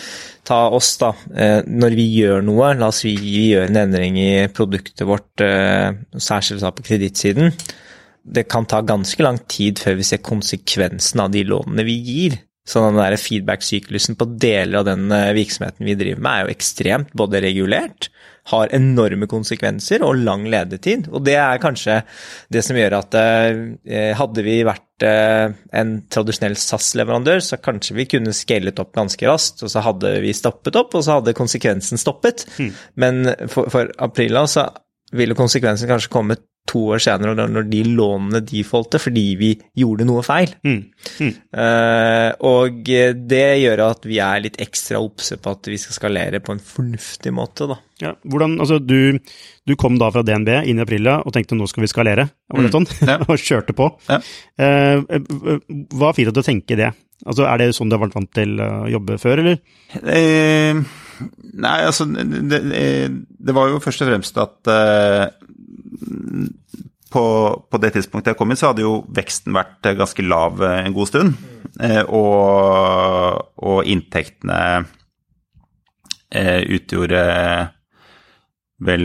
ta oss, da. Eh, når vi gjør noe, la oss vi gjøre en endring i produktet vårt, eh, særskilt på kredittsiden. Det kan ta ganske lang tid før vi ser konsekvensen av de lånene vi gir. Så den der feedback-syklusen på deler av den eh, virksomheten vi driver med, er jo ekstremt både regulert, har enorme konsekvenser og lang ledetid. Og det er kanskje det som gjør at eh, hadde vi vært eh, en tradisjonell SAS-leverandør, så kanskje vi kunne scalet opp ganske raskt, og så hadde vi stoppet opp, og så hadde konsekvensen stoppet. Mm. Men for, for Aprila så ville konsekvensen kanskje kommet to år senere, når de lånene defaulter fordi vi gjorde noe feil. Mm. Mm. Uh, og det gjør at vi er litt ekstra obse på at vi skal skalere på en fornuftig måte, da. Ja, hvordan, altså du, du, kom da fra DNB inn i april og tenkte nå skal vi skalere, var det mm. sånn? Ja. [LAUGHS] og kjørte på. Ja. Uh, hva fikk deg til å tenke det? Altså, Er det sånn du har vært vant til å jobbe før, eller? Uh, nei, altså det, det, var jo først og fremst at på, på, det tidspunktet jeg kom inn, så hadde jo veksten vært ganske lav en god stund. Eh, og, og, inntektene eh, utgjorde vel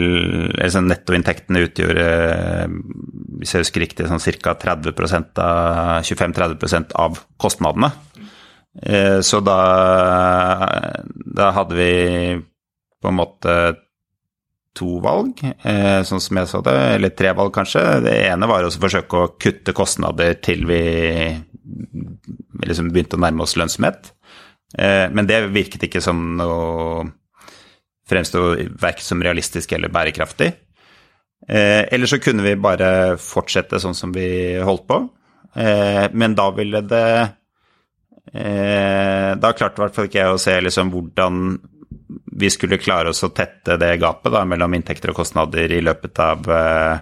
altså Nettoinntektene utgjorde, hvis jeg husker riktig, sånn ca. 30 av 25-30% av kostnadene. Eh, så da, da hadde vi på en måte to valg, eh, sånn som jeg så det, eller tre valg kanskje. Det ene var å forsøke å kutte kostnader til vi liksom begynte å nærme oss lønnsomhet. Eh, men det virket ikke som noe fremsto verken som realistisk eller bærekraftig. Eh, eller så kunne vi bare fortsette sånn som vi holdt på, men da ville det Da klarte i hvert fall ikke jeg å se liksom hvordan vi skulle klare oss å tette det gapet da, mellom inntekter og kostnader i løpet av eh,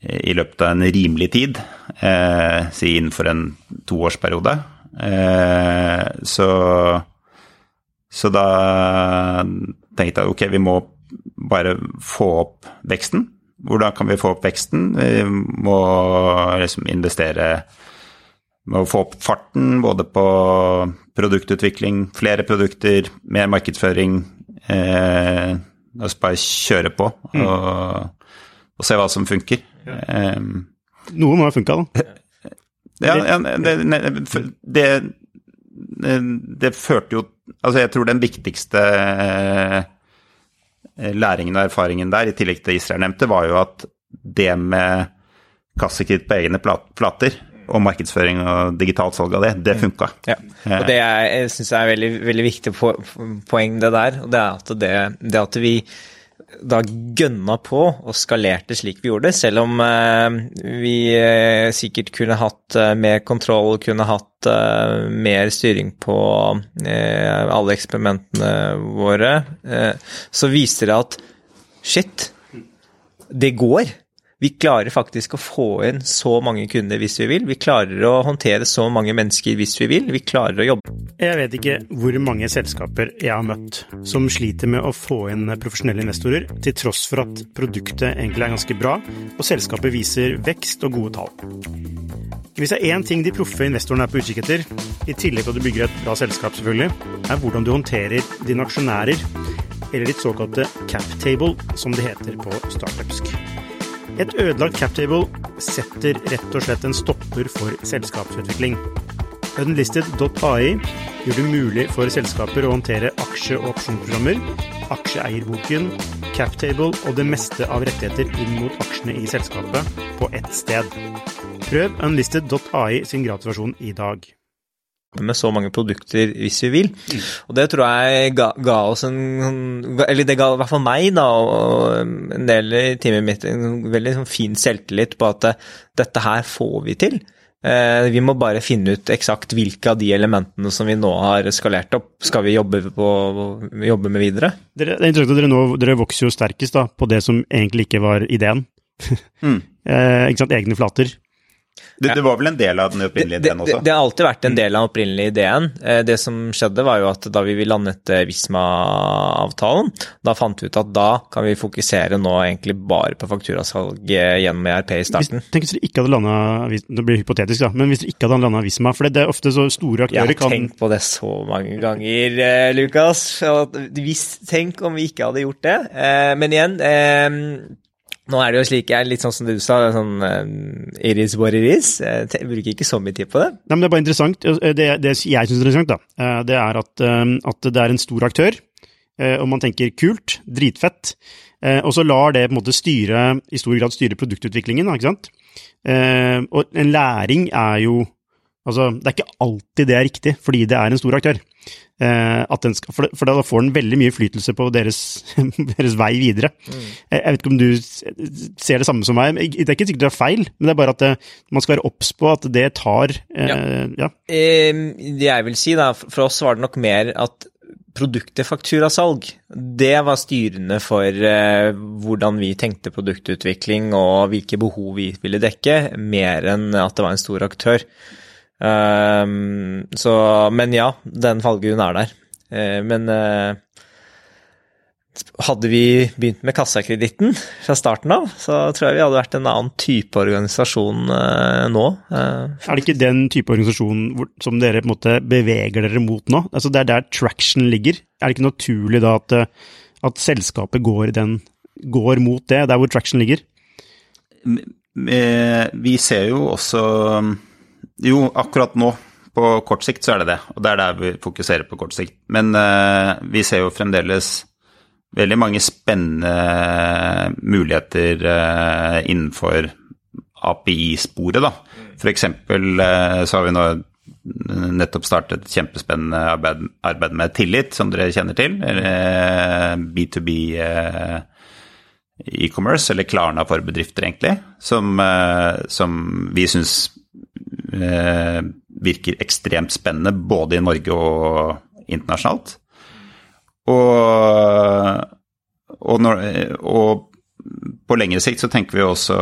i løpet av en rimelig tid, eh, si innenfor en toårsperiode. Eh, så, så da tenkte jeg ok, vi må bare få opp veksten. Hvordan kan vi få opp veksten? Vi må liksom investere Må få opp farten både på produktutvikling, flere produkter, mer markedsføring. Eh, og bare kjøre på og, og se hva som funker. Eh, Noe må ha funka, da. [LAUGHS] ja, ja det, det, det, det førte jo Altså, jeg tror den viktigste eh, læringen og erfaringen der, i tillegg til Israel nevnte, var jo at det med kassekritt på egne plater og markedsføring og digitalt salg av det, det funka. Ja. Og det er, jeg syns er veldig, veldig viktig poeng, det der. Og det er at det, det at vi da gønna på og skalerte slik vi gjorde, selv om eh, vi eh, sikkert kunne hatt eh, mer kontroll, kunne hatt mer styring på alle eksperimentene våre, så viser det at shit, det går. Vi klarer faktisk å få inn så mange kunder hvis vi vil. Vi klarer å håndtere så mange mennesker hvis vi vil. Vi klarer å jobbe. Jeg vet ikke hvor mange selskaper jeg har møtt som sliter med å få inn profesjonelle investorer, til tross for at produktet egentlig er ganske bra, og selskapet viser vekst og gode tall. Hvis det er én ting de proffe investorene er på utkikk etter, i tillegg til at du bygger et bra selskap, selvfølgelig, er hvordan du håndterer dine aksjonærer, eller ditt såkalte cap table, som det heter på startupsk. Et ødelagt captable setter rett og slett en stopper for selskapsutvikling. Unlisted.ai gjør det mulig for selskaper å håndtere aksje- og opsjonsprogrammer, aksjeeierboken, captable og det meste av rettigheter inn mot aksjene i selskapet på ett sted. Prøv unlisted.ai sin gratisversjon i dag med så mange produkter hvis vi vil. Mm. Og det tror jeg ga, ga, oss en Eller det ga i hvert fall meg da, og en del i teamet mitt en veldig sånn fin selvtillit på at dette her får vi til. Eh, vi må bare finne ut eksakt hvilke av de elementene som vi nå har skalert opp, skal vi jobbe, på, jobbe med videre. Dere, det er interessant at dere nå dere vokser jo sterkest da, på det som egentlig ikke var ideen. Mm. [LAUGHS] eh, ikke sant, egne flater. Det, det, var vel en del av den opprinnelige ideen også? Det, det, har alltid vært en del av den opprinnelige ideen. Eh, det som skjedde, var jo at da vi landet eh, Visma-avtalen, da fant vi ut at da kan vi fokusere nå egentlig bare på fakturasalg gjennom ERP i starten. Hvis, tenk hvis dere ikke hadde landa Det blir hypotetisk, da, men hvis dere ikke hadde landa Visma For det er ofte så store aktører kan Jeg har tenkt på det så mange ganger, eh, Lukas. Tenk om vi ikke hadde gjort det. Men igjen nå er det jo slik, jeg er litt sånn som du sa, sånn uh, it is what it is. Jeg bruker ikke så mye tid på det. Nei, men Det er bare interessant. Det, det jeg syns er interessant, da, eh, det er at, at, det er en stor aktør, og man tenker kult, dritfett, og så lar det på en måte styre, i stor grad styre produktutviklingen, da, ikke sant. og en læring er jo Altså, det er ikke alltid det er riktig, fordi det er en stor aktør. Eh, skal, for, for, da får den veldig mye flytelse på deres, [LAUGHS] deres vei videre. Mm. Jeg vet ikke om du ser det samme som meg. Det er ikke sikkert det er feil, men det er bare at det, man skal være obs på at det tar eh, ja. ja. Eh, det jeg vil si, da, for oss var det nok mer at produktet fakturasalg, det var styrende for eh, hvordan vi tenkte produktutvikling og hvilke behov vi ville dekke, mer enn at det var en stor aktør. Um, så, men ja, den fallgrunnen er der. Uh, men uh, hadde vi begynt med kassakreditten fra starten av, så tror jeg vi hadde vært en annen type organisasjon uh, nå. er det ikke den type organisasjon hvor, som dere på en måte beveger dere mot nå? Altså Det er der traction ligger. Er det ikke naturlig da at, at selskapet går, den, går mot det, der hvor traction ligger? Vi ser jo også jo, akkurat nå, på kort sikt, så er det det. Og det er der vi fokuserer på kort sikt. Men uh, vi ser jo fremdeles veldig mange spennende muligheter uh, innenfor API-sporet, da. Eksempel uh, så har vi nå nettopp startet et kjempespennende arbeid, arbeid, med tillit, som dere kjenner til. Eller B2B e-commerce, eller Klarna for bedrifter, egentlig. Som, som vi syns virker ekstremt spennende både i Norge og internasjonalt. Og, og, når, og på lengre sikt så tenker vi også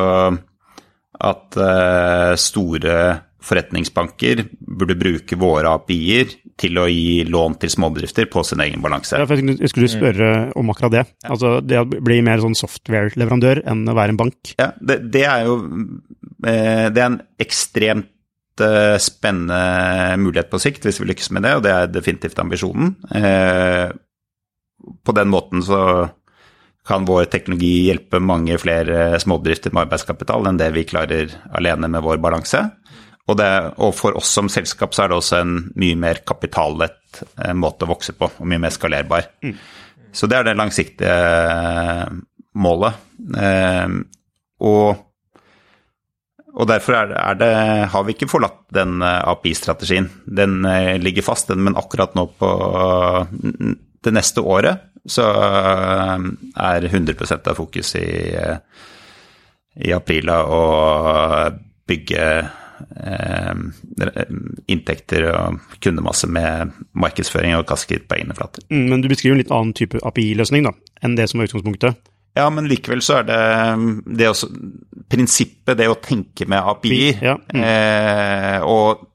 at eh, store forretningsbanker burde bruke våre API-er til å gi lån til småbedrifter på sin egen balanse. Ja, jeg skulle spørre om akkurat det. Ja. Altså det å bli mer sånn software-leverandør enn å være en bank. Ja, det, det er jo eh, Det er en ekstremt eh, spennende mulighet på sikt hvis vi lykkes med det, og det er definitivt ambisjonen. På den måten så kan vår teknologi hjelpe mange flere småbedrifter med arbeidskapital enn det vi klarer alene med vår balanse. Og, det, og, for oss som selskap så er det også en mye mer kapitallett eh, måte å vokse på, og mye mer skalerbar. Mm. Så det er det langsiktige eh, målet. Eh, og, og derfor er det, er det, har vi ikke forlatt den API-strategien. Den ligger fast, den, men akkurat nå på det neste året så eh, er 100% av fokus i, eh, i Aprila å bygge eh, inntekter og kundemasse med markedsføring og kassekritt på egne flater. Mm, men du beskriver en litt annen type API-løsning enn det som var utgangspunktet? Ja, men likevel så er det, det også, prinsippet, det å tenke med API, ja. mm. eh, og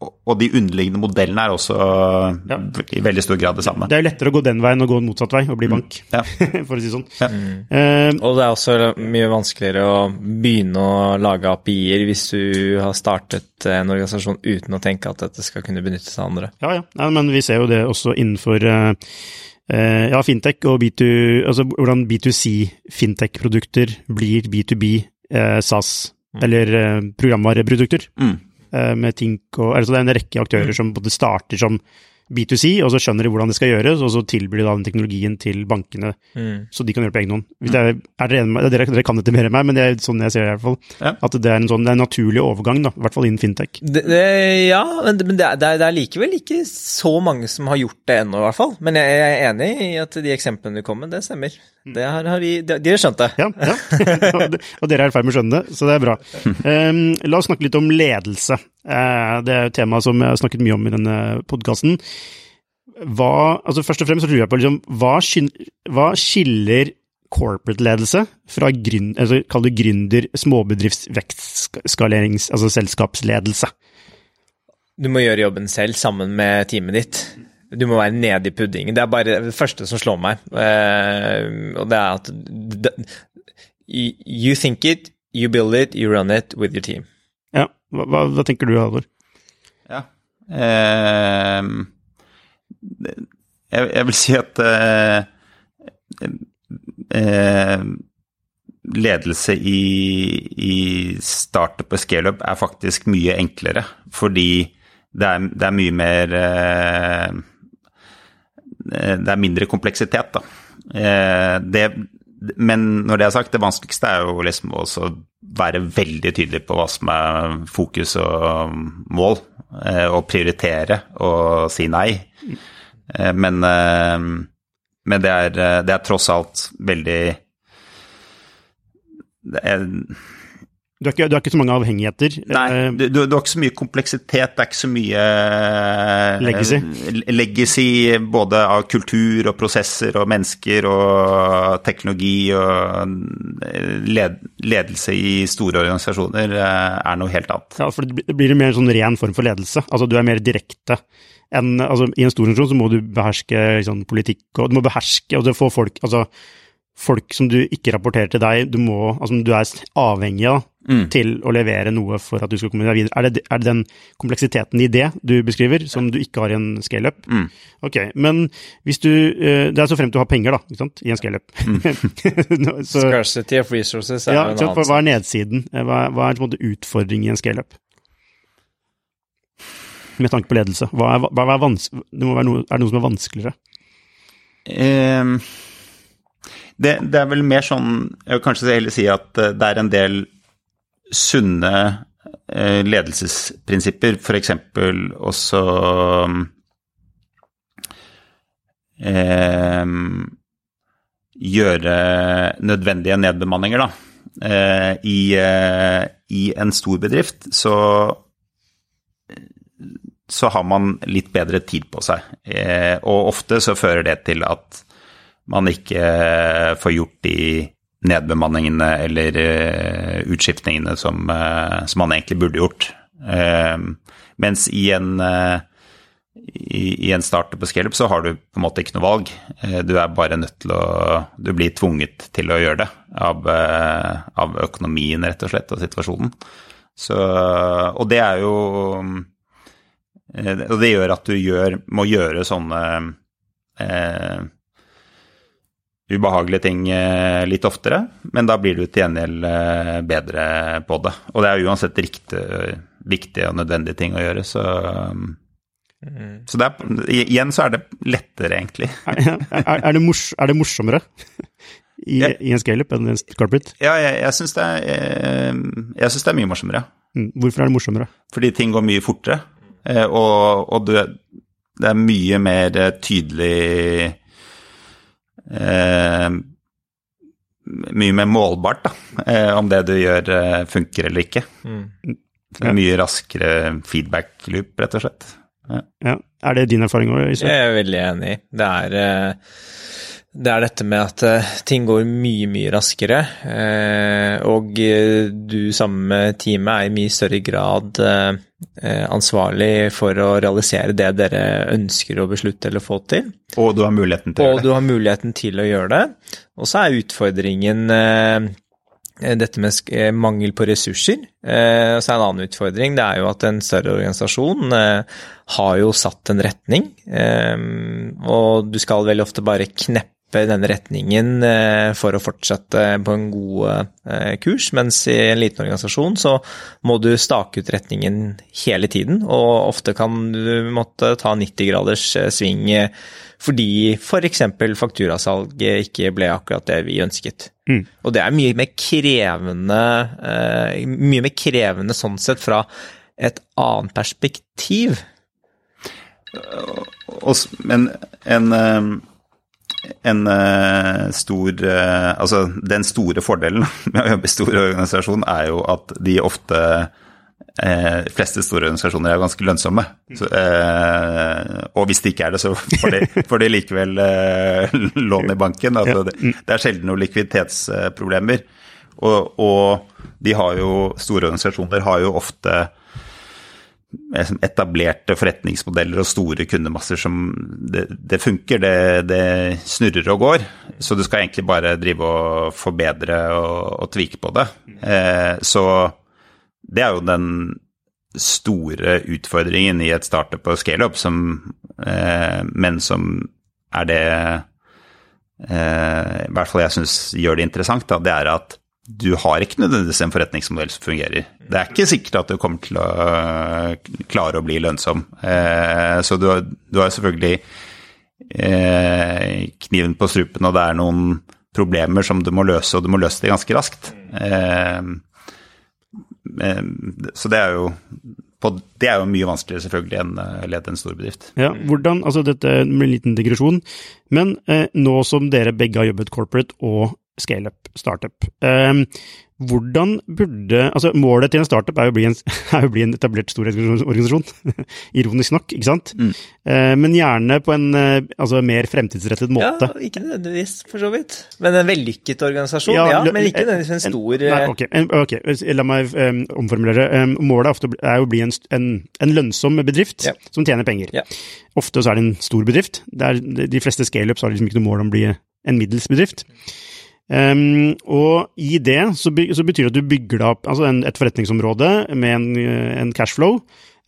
og de underliggende modellene er også ja. i veldig stor grad det samme. Det er jo lettere å gå den veien og gå en motsatt vei og bli mm. bank, mm. ja. [LAUGHS] for å si sånn. Ja. Mm. Uh, og det er også mye vanskeligere å begynne å lage API-er hvis du har startet en organisasjon uten å tenke at dette skal kunne benyttes av andre. Ja, ja. men vi ser jo det også innenfor uh, ja, fintech og B2, altså hvordan B2C fintech-produkter blir B2B SAS, mm. eller programvareprodukter. Mm. Eh, med Tink og altså Det er en rekke aktører mm. som både starter som B2C, og så skjønner de hvordan det skal gjøres, og så tilbyr de da den teknologien til bankene, mm. så de kan gjøre det på egen hånd. Det Er, er dere, dere, dere, kan dette mer enn meg, men det er sånn jeg ser det i hvert fall. Ja. At det er en sånn det er en naturlig overgang, da, i hvert fall innen fintech. Det, det, ja, men, det, det, er, det, er, likevel ikke så mange som har gjort det ennå, i hvert fall. Men jeg, jeg, er enig i at de eksemplene du kom med, det stemmer. Mm. Det har, har de, de, har skjønt det. Ja, ja. og dere er i ferd med å skjønne det, så det er bra. Um, la oss snakke litt om ledelse. Uh, det er et tema som jeg har snakket mye om i denne podkasten Altså først og fremst så lurer jeg på liksom, hva, hva skiller corporate-ledelse fra grün, altså, kall det gründer, småbedriftsvekstskalerings, altså selskapsledelse? Du må gjøre jobben selv sammen med teamet ditt. Du må være nede i puddingen. Det er bare det første som slår meg. Uh, og det er at You think it, you build it, you run it with your team. Ja, hva, hva, hva tenker du, Halvor? Ja, uh, jeg, jeg, vil si at eh, eh, ledelse i, i startup og scaleup er faktisk mye enklere, fordi det er, det er mye mer eh, Det er mindre kompleksitet, da. Eh, det, men når det er sagt, det vanskeligste er jo liksom også være veldig tydelig på hva som er fokus og mål, eh, og prioritere og si nei. Eh, men, eh, men det, er, eh, det, er, tross alt veldig det er, du har, ikke, du har, ikke, så mange avhengigheter? Nei, du, du, har ikke så mye kompleksitet. Det er ikke så mye legacy. legacy både av kultur og prosesser og mennesker og teknologi og led, ledelse i store organisasjoner er noe helt annet. Ja, for det blir en mer sånn ren form for ledelse. Altså du er mer direkte en, altså, I en stor organisasjon så må du beherske liksom, politikk, og du må beherske og få folk altså, folk som du ikke rapporterer til deg, du, må, altså, du er avhengig av mm. til å levere noe for at du skal komme deg videre. Er det, er det, den kompleksiteten i det du beskriver, som du ikke har i en scaleup? Mm. Ok, men hvis du eh, Det er så fremt du har penger, da, ikke sant, i en scaleup. Mm. [LAUGHS] Scarcity of resources er ja, en annen Hva er nedsiden? Hva, hva er en utfordring i en scaleup? med tanke på ledelse? Hva er, hva er, det må være noe, er det noe som er vanskeligere? Um, det, det, er vel mer sånn Jeg vil kanskje heller si at eh, det er en del sunne eh, ledelsesprinsipper, f.eks. også eh, gjøre nødvendige nedbemanninger, da. Eh, i, eh, I en stor bedrift så så har man litt bedre tid på seg. Eh, og ofte så fører det til at man ikke får gjort de nedbemanningene eller uh, utskiftningene som, uh, som, man egentlig burde gjort. Uh, mens i en, i, en startup på scaleup så har du på en måte ikke noe valg. du er bare nødt til å Du blir tvunget til å gjøre det av, av økonomien, rett og slett, og situasjonen. Så, og det er jo Og det gjør at du gjør, må gjøre sånne ubehagelige ting eh, litt oftere, men da blir du til gjengjeld eh, bedre på det. Og det er uansett riktig, viktige og nødvendige ting å gjøre, så mm. Så er, igjen så er det lettere, egentlig. [LAUGHS] er, er, er, det, mors, er det, morsommere i, ja. i en scaleup enn en corporate? Ja, jeg, jeg syns det, det, er mye morsommere. Mm. Hvorfor er det morsommere? Fordi ting går mye fortere, eh, og, og du, det er mye mer tydelig eh, mye mer målbart da, eh, om det du gjør eh, funker eller ikke. Mm. Ja. Mye raskere feedback loop, rett og slett. Ja. ja. Er det din erfaring òg? Jeg er veldig enig. Det er, eh, det er dette med at ting går mye, mye raskere. Og du sammen med teamet er i mye større grad Eh, ansvarlig for å realisere det dere ønsker å beslutte eller få til. Og du har muligheten til å gjøre det. Og du har muligheten til å gjøre det. Og så er utfordringen eh, dette med eh, mangel på ressurser. Så er en annen utfordring det er jo at en større organisasjon har jo satt en retning, og du skal veldig ofte bare kneppe i denne retningen eh, for å fortsette på en god eh, kurs, mens i en liten organisasjon så må du stake ut retningen hele tiden, og ofte kan du måtte ta 90 graders eh, sving fordi f.eks. For fakturasalget ikke ble akkurat det vi ønsket. Mm. Og det er mye mer krevende, mye mer krevende sånn sett fra et annet perspektiv. Men en en uh, stor uh, Altså, den store fordelen [LAUGHS] med å jobbe i stor organisasjon er jo at de ofte uh, De fleste store organisasjoner er ganske lønnsomme. Så, og hvis det ikke er det, så får de, [LAUGHS] får de likevel lån i banken. Altså, det, det, er sjelden noen likviditetsproblemer. Og, og de har jo, store organisasjoner har jo ofte etablerte forretningsmodeller og store kundemasser som det, det funker, det, det, snurrer og går. Så du skal egentlig bare drive og forbedre og, og tvike på det. Eh, så det er jo den store utfordringen i et startup og scaleup, eh, men som er det eh, I hvert fall jeg syns gjør det interessant, da, det er at du har ikke nødvendigvis en forretningsmodell som fungerer. Det er ikke sikkert at du kommer til å klare å bli lønnsom. Eh, så du har, selvfølgelig eh, kniven på strupen, og det er noen problemer som du må løse, og du må løse det ganske raskt. Eh, så det er jo det er jo mye vanskeligere selvfølgelig enn å lede en stor bedrift. Ja, hvordan, altså Dette med en liten digresjon, men eh, nå som dere begge har jobbet corporate og scaleup, startup. Um, hvordan burde Altså, målet til en startup er jo å bli en, [LAUGHS] å bli en etablert stor organisasjon. [LAUGHS] Ironisk nok, ikke sant? Mm. Uh, men gjerne på en uh, altså, mer fremtidsrettet måte. Ja, ikke nødvendigvis, for så vidt. Men en vellykket organisasjon, ja. ja men ikke nødvendigvis en stor Nei, okay, en, ok, la meg um, omformulere. Um, målet er, ofte, er å bli en, en, en lønnsom bedrift ja. som tjener penger. Ja. Ofte så er det en stor bedrift. Er, de fleste scaleups har liksom ikke noe mål om å bli en middels bedrift. Um, og i det så, by, så, betyr det at du bygger opp altså en, et forretningsområde med en, en cashflow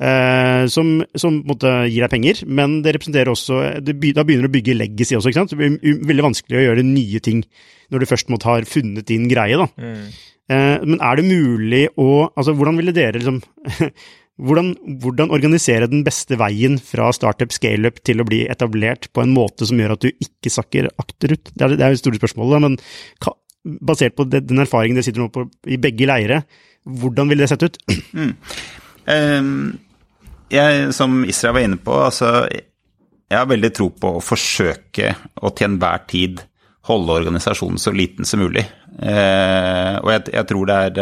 uh, som, som måtte, gir deg penger, men det representerer også det, Da begynner du å bygge legacy også, ikke sant. Det blir veldig vanskelig å gjøre nye ting når du først måtte ha funnet din greie, da. Mm. Uh, men er det mulig å Altså, hvordan ville dere liksom [LAUGHS] Hvordan, hvordan, organisere den beste veien fra startup scaleup til å bli etablert på en måte som gjør at du ikke sakker akterut? Det er, det er store spørsmålet, men basert på den erfaringen dere sitter nå på i begge leire, Hvordan vil det sett ut? Mm. Um, jeg, som Isra var inne på, altså jeg har veldig tro på å forsøke å til enhver tid holde organisasjonen så liten som mulig. Eh, og jeg, jeg, tror er,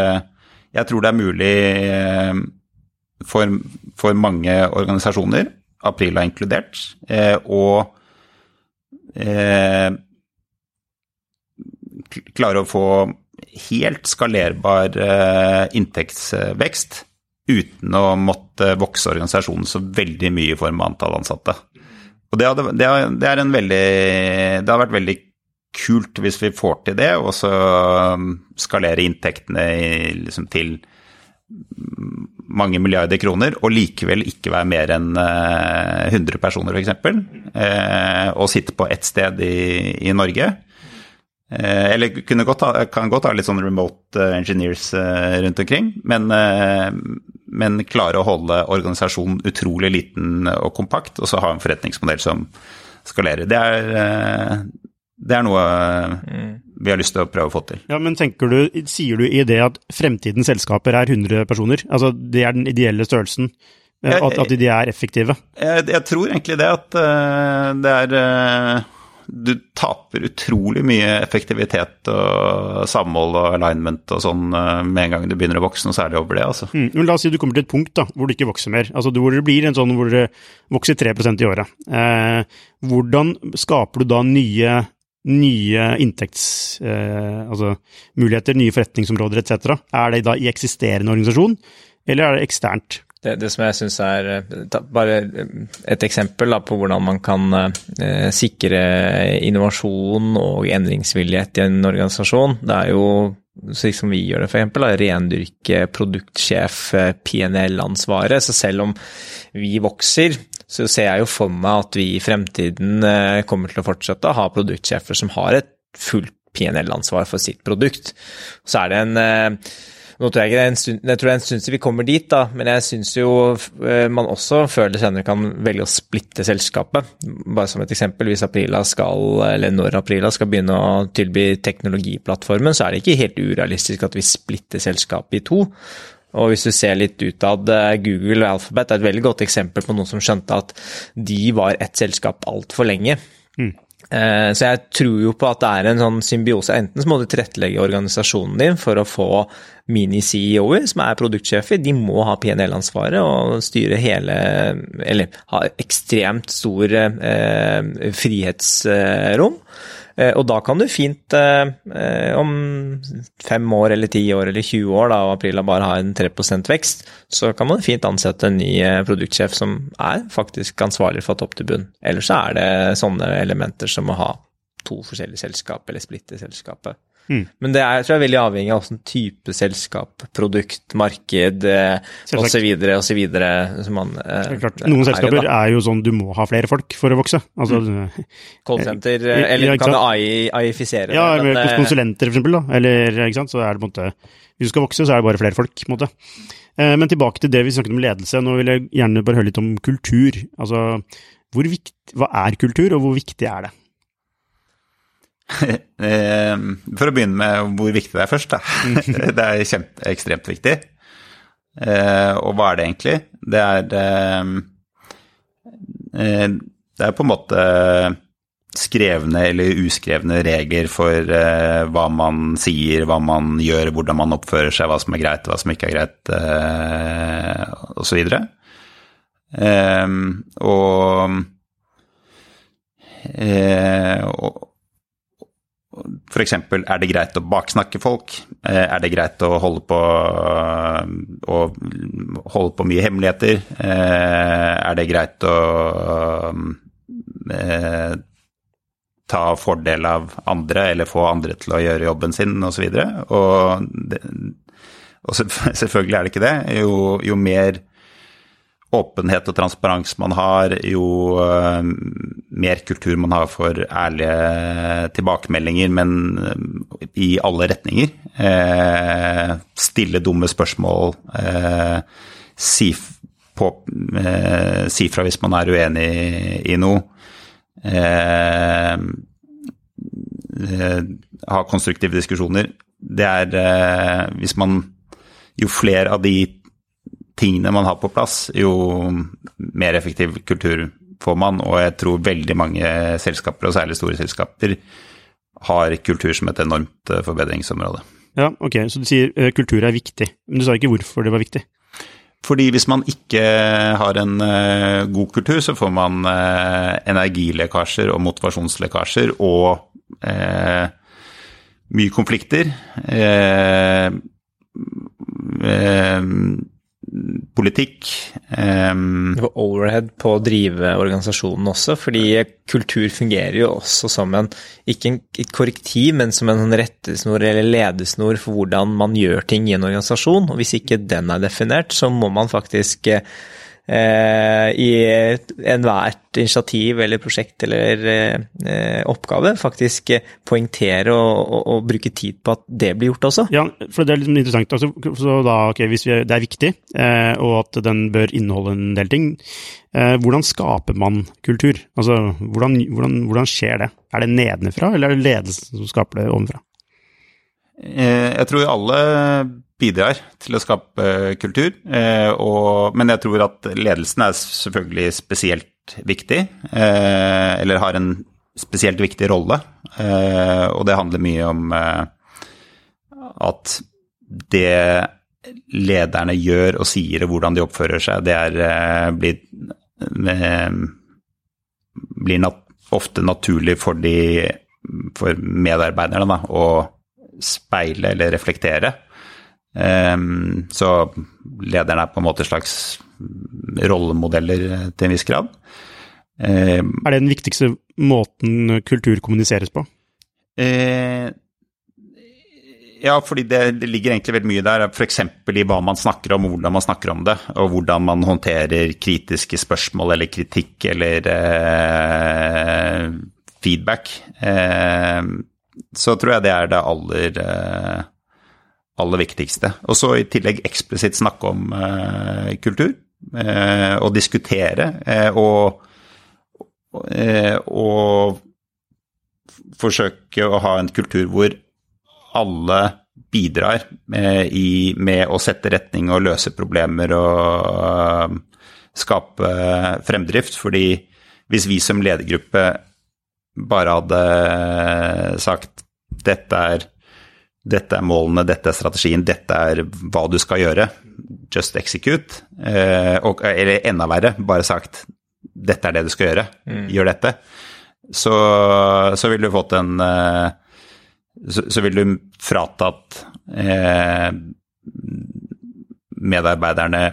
jeg, tror det er, mulig eh, for, for, mange organisasjoner, Aprila inkludert, eh, og eh, klare å få helt skalerbar eh, inntektsvekst uten å måtte vokse organisasjonen så veldig mye i form av antall ansatte. Og det, hadde, det, det, veldig Det har vært veldig kult hvis vi får til det, og så skalere inntektene liksom til mange milliarder kroner, og likevel ikke være mer enn 100 eh, personer, f.eks. Eh, og sitte på ett sted i, i Norge. Eh, eller godt ha, kan godt ha litt sånn remote engineers rundt omkring, men, men klare å holde organisasjonen utrolig liten og kompakt, og så ha en forretningsmodell som skalerer. Det er, det er noe mm. Vi har lyst til å prøve å få til. Ja, Men tenker du, sier du i det at fremtidens selskaper er 100 personer? Altså det er den ideelle størrelsen? Eh, at, at de er effektive? Jeg, jeg, tror egentlig det at uh, det er uh, Du taper utrolig mye effektivitet og samhold og alignment og sånn uh, med en gang du begynner å vokse, noe særlig over det. altså. Mm, men La oss si du kommer til et punkt da, hvor du ikke vokser mer. altså Hvor det blir en sånn hvor det vokser 3% i året. hvordan skaper du da nye nye inntekts... Eh, altså nye forretningsområder etc. Er det da i eksisterende organisasjon, eller er det eksternt? Det, det som jeg syns er ta, Bare et eksempel da, på hvordan man kan eh, sikre innovasjon og endringsvillighet i en organisasjon. Det er jo slik som vi gjør det, f.eks. Rendyrke produktsjef eh, PNL-ansvaret. Så selv om vi vokser, så ser jeg jo for meg at vi i fremtiden eh, kommer til å fortsette å ha produktsjefer som har et fullt PNL-ansvar for sitt produkt. Så er det en eh, nå tror jeg, ikke det er en stund, jeg tror det er en stund siden vi kommer dit, da, men jeg syns jo eh, man også før eller senere kan velge å splitte selskapet. Bare som et eksempel, hvis Aprila skal, eller når Aprila skal begynne å tilby teknologiplattformen, så er det ikke helt urealistisk at vi splitter selskapet i to. Og hvis du ser litt utad, eh, Google og Alphabet er et veldig godt eksempel på noen som skjønte at de var ett selskap altfor lenge. Mm. Eh, så jeg tror jo på at det er en sånn symbiose. Enten så må du tilrettelegge organisasjonen din for å få mini-CEO-er, som er produktsjefer. De må ha PNL-ansvaret og styre hele Eller ha ekstremt stor eh, frihetsrom. Eh, og da kan du fint, eh, eh, om fem år eller ti år eller 20 år, da, og Aprila bare har en 3% vekst, så kan man fint ansette en ny produktsjef som er faktisk ansvarlig for topp til bunn. Ellers så er det sånne elementer som å ha to forskjellige selskap eller splitte selskapet. Mm. Men det er, tror jeg er veldig avhengig av hvilken type selskap, produkt, marked osv. osv. Noen selskaper er, er jo sånn du må ha flere folk for å vokse. Altså, mm. [LAUGHS] Callsenter, eller ja, kan du AI-ifisere ja, det? Ja, konsulenter for eksempel, da. Eller, ikke sant, så er det på en måte Hvis du skal vokse, så er det bare flere folk, på en måte. Eh, men tilbake til det vi snakket om ledelse. Nå vil jeg gjerne bare høre litt om kultur. Altså, viktig, hva er kultur, og hvor viktig er det? [LAUGHS] Ehm, for å begynne med hvor viktig det er først, da. [LAUGHS] Det er kjempe, ekstremt viktig. Eh, og hva er det egentlig? Det er ehm, eh, Det er på en måte skrevne eller uskrevne regler for uh, hva man sier, hva man gjør, hvordan man oppfører seg, hva som er greit, hva som ikke er greit, osv. Um, og, og F.eks. er det greit å baksnakke folk? Eh, er det greit å holde på, å holde på mye hemmeligheter? Eh, er det greit å eh, ta fordel av andre eller få andre til å gjøre jobben sin osv.? Og, og, og [LAUGHS] selvfølgelig er det ikke det. Jo, jo mer åpenhet og transparens man har, jo uh, mer kultur man har for ærlige tilbakemeldinger, men uh, i alle retninger. Eh, stille dumme spørsmål. Si, på, si, fra hvis man er uenig i, i noe. ha konstruktive diskusjoner. Det er Hvis man jo flere av de tingene man har på plass, jo mer effektiv kultur får man. Og jeg tror veldig mange selskaper, og særlig store selskaper, har kultur som et enormt eh, forbedringsområde. Ja, ok, så du sier uh, kultur er viktig, men du sa ikke hvorfor det var viktig? Fordi hvis man ikke har en uh, god kultur, så får man uh, energilekkasjer og motivasjonslekkasjer og mye konflikter. Politikk. det var overhead på å drive organisasjonen også, fordi kultur fungerer jo også som en, ikke en, et korrektiv, men som en rettesnor eller ledesnor for hvordan man gjør ting i en organisasjon. Og hvis ikke den er definert, så må man faktisk Eh, i enhvert initiativ eller prosjekt eller eh, oppgave faktisk poengtere og, og, og, bruke tid på at det blir gjort også. Ja, for det er litt interessant. Altså, så da, okay, Hvis vi, det er viktig, eh, og at den bør inneholde en del ting, hvordan skaper man kultur? Altså, hvordan, hvordan, hvordan skjer det? Er det nedenfra, eller er det ledelsen som skaper det ovenfra? Jeg tror alle bidrar til å skape kultur. Eh, og, men jeg tror at ledelsen er selvfølgelig spesielt viktig, eh, eller har en spesielt viktig rolle. Eh, og det handler mye om at det lederne gjør og sier og hvordan de oppfører seg, det er, blir, blir nat ofte naturlig for, de, for medarbeiderne da, å speile eller reflektere. Ehm, så lederne er på en måte slags rollemodeller til en viss grad. Ehm, er det den viktigste måten kultur kommuniseres på? Eh, ja, fordi det, det, ligger egentlig veldig mye der, f.eks. i hva man snakker om, hvordan man snakker om det, og hvordan man håndterer kritiske spørsmål eller kritikk eller eh, feedback. Eh, så tror jeg det er det aller eh, aller viktigste. Og så i tillegg eksplisitt snakke om eh, kultur, eh, og diskutere, eh, og, og forsøke å ha en kultur hvor alle bidrar i, med å sette retning og løse problemer og skape fremdrift. Fordi hvis vi som ledergruppe bare hadde sagt dette er dette er målene, dette er strategien, dette er hva du skal gjøre. Just execute. Eh, og, eller enda verre, bare sagt dette er det du skal gjøre, mm. gjør dette. Så, så vil du fått en eh, så, så, vil du fratatt eh, medarbeiderne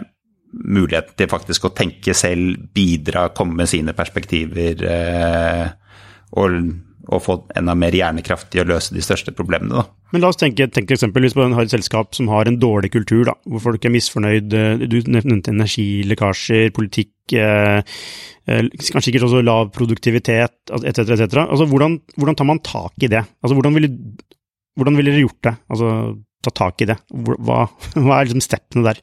muligheten til faktisk å tenke selv, bidra, komme med sine perspektiver eh, og og få enda mer hjernekraft i å løse de største problemene. Da. Men la oss tenke, tenke eksempel på en, har et selskap som har en dårlig kultur, da, hvor folk er misfornøyd. Eh, du nevnte energilekkasjer, politikk, eh, eh, kanskje ikke også lav produktivitet etc. etc. Altså, hvordan, hvordan, tar man tak i det? Altså, hvordan ville, hvordan ville dere gjort det? Altså, ta tak i det? Hva, [LAUGHS] hva er liksom steppene der?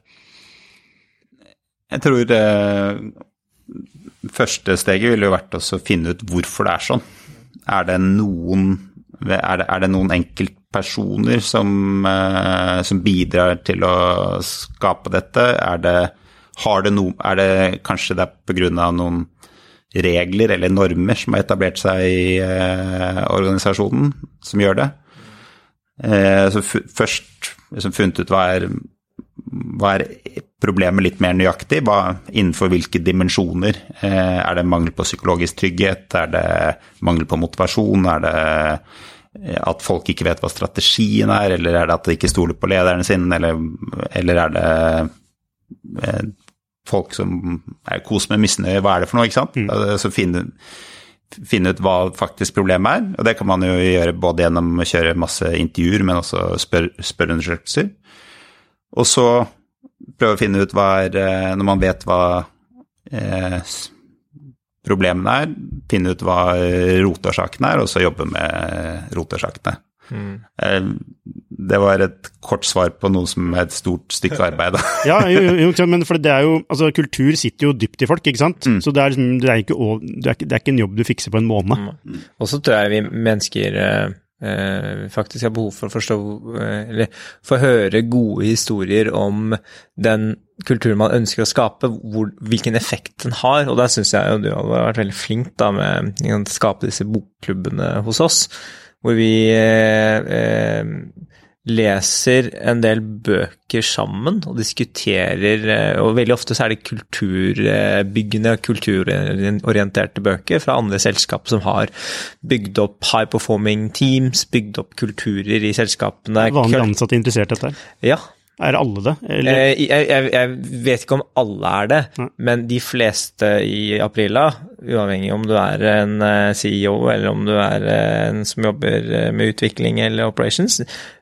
Jeg tror eh, første steget ville jo vært å finne ut hvorfor det er sånn. Er det noen, er det, er det noen enkeltpersoner som, eh, som, bidrar til å skape dette? Er det, det no, er det kanskje det er pga. noen regler eller normer som har etablert seg i eh, organisasjonen, som gjør det? Eh, så først liksom funnet ut hva er, hva er problemet litt mer nøyaktig? Hva, innenfor hvilke dimensjoner? Eh, er det mangel på psykologisk trygghet? Er det mangel på motivasjon? Er det eh, at folk ikke vet hva strategien er, eller er det at de ikke stoler på lederne sine, eller, eller er det eh, folk som er kos med misnøye, hva er det for noe, ikke sant? Mm. Altså, finne, finne, ut hva faktisk problemet er, og det kan man jo gjøre både gjennom å kjøre masse intervjuer, men også spør, spørreundersøkelser. Og så prøve å finne ut hva er eh, Når man vet hva eh, problemene er, finne ut hva rotårsakene er, og så jobbe med rotårsakene. Mm. Eh, det var et kort svar på noe som er et stort stykke arbeid. [LAUGHS] ja, jo, jo, men for det er jo, altså Kultur sitter jo dypt i folk, ikke sant. Mm. Så det er, liksom, det, er ikke, det, er ikke, det er, ikke, en jobb du fikser på en måned. Mm. Og så tror jeg vi mennesker eh, faktisk har behov for å forstå eh, Eller få høre gode historier om den kulturen man ønsker å skape, hvor, hvilken effekt den har. Og der syns jeg jo du har vært veldig flink da med å skape disse bokklubbene hos oss, hvor vi eh, eh, leser en del bøker sammen og diskuterer eh, Og veldig ofte så er det kulturbyggende kulturorienterte bøker fra andre selskap som har bygd opp high performing teams, bygd opp kulturer i selskapene. Er Vanlige ansatte interessert i dette? Ja, Er alle det? Eller? Eh, Jeg, jeg, jeg vet ikke om alle er det, Nei. men de fleste i Aprila, uavhengig om du er en eh, CEO eller om du er en som jobber med utvikling eller operations,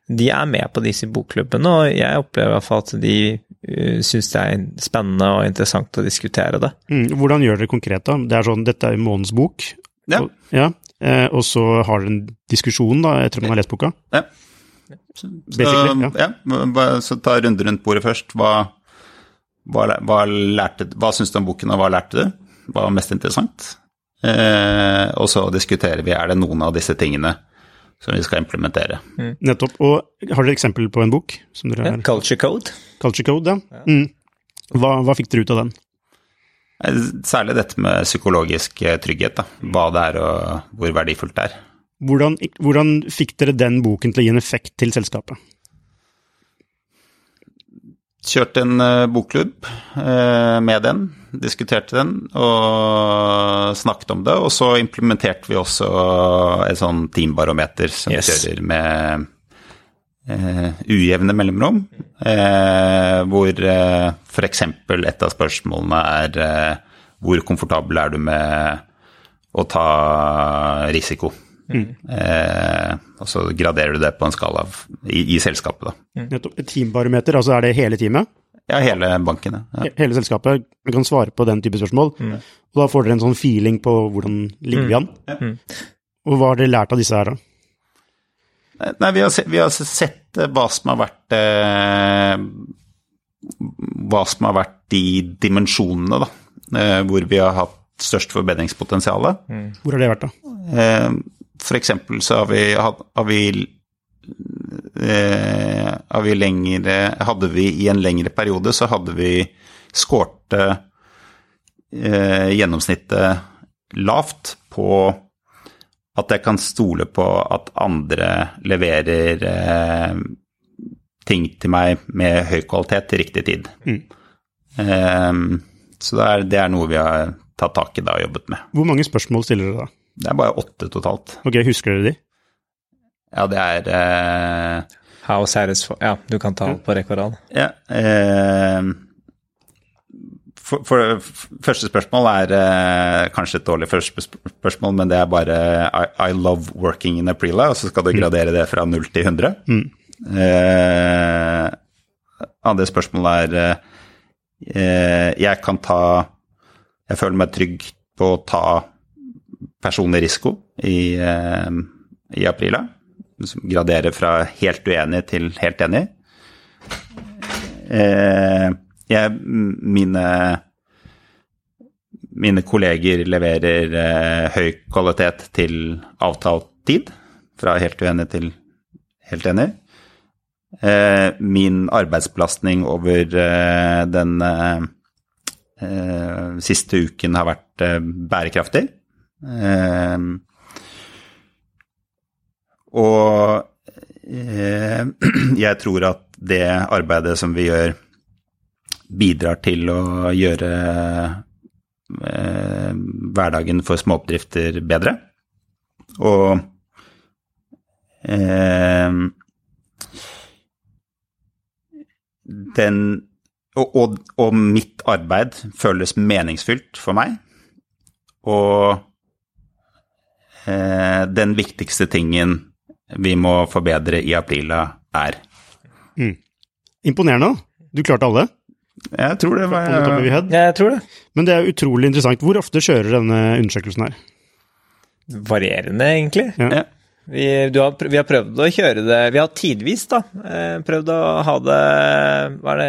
de er med på disse bokklubbene, og jeg opplever i hvert fall at de uh, syns det er spennende og interessant å diskutere det. Mm, hvordan gjør dere konkret, da? Det er sånn, dette er månedens bok. Ja. Og, ja. Eh, og så har dere en diskusjon da, etter at man har lest boka. Ja. Så, så, ja. ja. Så ta runde rundt bordet først. Hva, hva, hva, lærte, hva syns du om boken, og hva lærte du? Hva var mest interessant? Eh, og så diskuterer vi er det noen av disse tingene som vi skal implementere. Nettopp. Og har dere eksempel på en bok? som dere Ja, har? Culture Code. Culture Code, ja. Mm. Hva, hva fikk dere ut av den? Eh, Særlig dette med psykologisk eh, trygghet. Da. Hva det er og hvor verdifullt det er. Hvordan, hvordan fikk dere den boken til å gi en effekt til selskapet? Kjørte en eh, bokklubb eh, med den, diskuterte den og snakket om det. Og så implementerte vi også et sånn teambarometer som Yes. vi kjører med Uh, ujevne mellomrom. uh, hvor uh, f.eks. et av spørsmålene er uh, hvor komfortabel er du med å ta risiko? Eh, og så graderer du det på en skala av, i, i selskapet, da. Nettopp. Et teambarometer, altså er det hele teamet? Ja, hele banken. Ja. Hele selskapet kan svare på den type spørsmål. Og da får dere en sånn feeling på hvordan ligger vi an. Og hva har dere lært av disse her, da? Nei, vi har, se, vi har sett eh, hva som har vært eh, Hva som har vært de dimensjonene, da. Eh, hvor vi har hatt størst forbedringspotensial. Hvor har det vært, da? Eh, for eksempel så har vi, har vi eh, har vi lengre, hadde vi i en lengre periode så hadde vi skårte eh, gjennomsnittet lavt på at jeg kan stole på at andre leverer eh, ting til meg med høy kvalitet til riktig tid. Eh, så det er, det er noe vi har tatt tak i da og jobbet med. Hvor mange spørsmål stiller dere da? Det er bare åtte totalt. Ok, husker du de? Ja, det er eh, How satisfying Ja, du kan ta på rekke og rad. Ja. Eh, for, for, første spørsmål er eh, kanskje et dårlig første spørsmål, men det er bare I, I love working in Aprila, og så skal du gradere det fra 0 til 100. Eh, andre spørsmål er eh, eh, Jeg kan ta Jeg føler meg trygg på å ta personlig risiko i, eh, i Aprila. Som graderer fra helt uenig til helt enig. Eh, jeg, mine, mine kolleger leverer eh, høy kvalitet til avtalt tid, fra helt uenig til helt enig. Min arbeidsbelastning over den siste uken har vært bærekraftig. Eh, og eh, [CLEARS THROAT] jeg tror at det arbeidet som vi gjør, bidrar til å gjøre eh, hverdagen for småoppdrifter bedre. Og eh, den og, og, og mitt arbeid føles meningsfylt for meg. Og den viktigste tingen vi må forbedre i Aprila, er Imponerende. da. Du klarte alle. Jeg tror det var head. Jeg tror det. Men det er utrolig interessant. Hvor ofte kjører denne undersøkelsen her? Varierende, egentlig. Ja. Ja. Vi, har, vi, har, prøvd å kjøre det Vi har tidvis da, eh, prøvd å ha det var det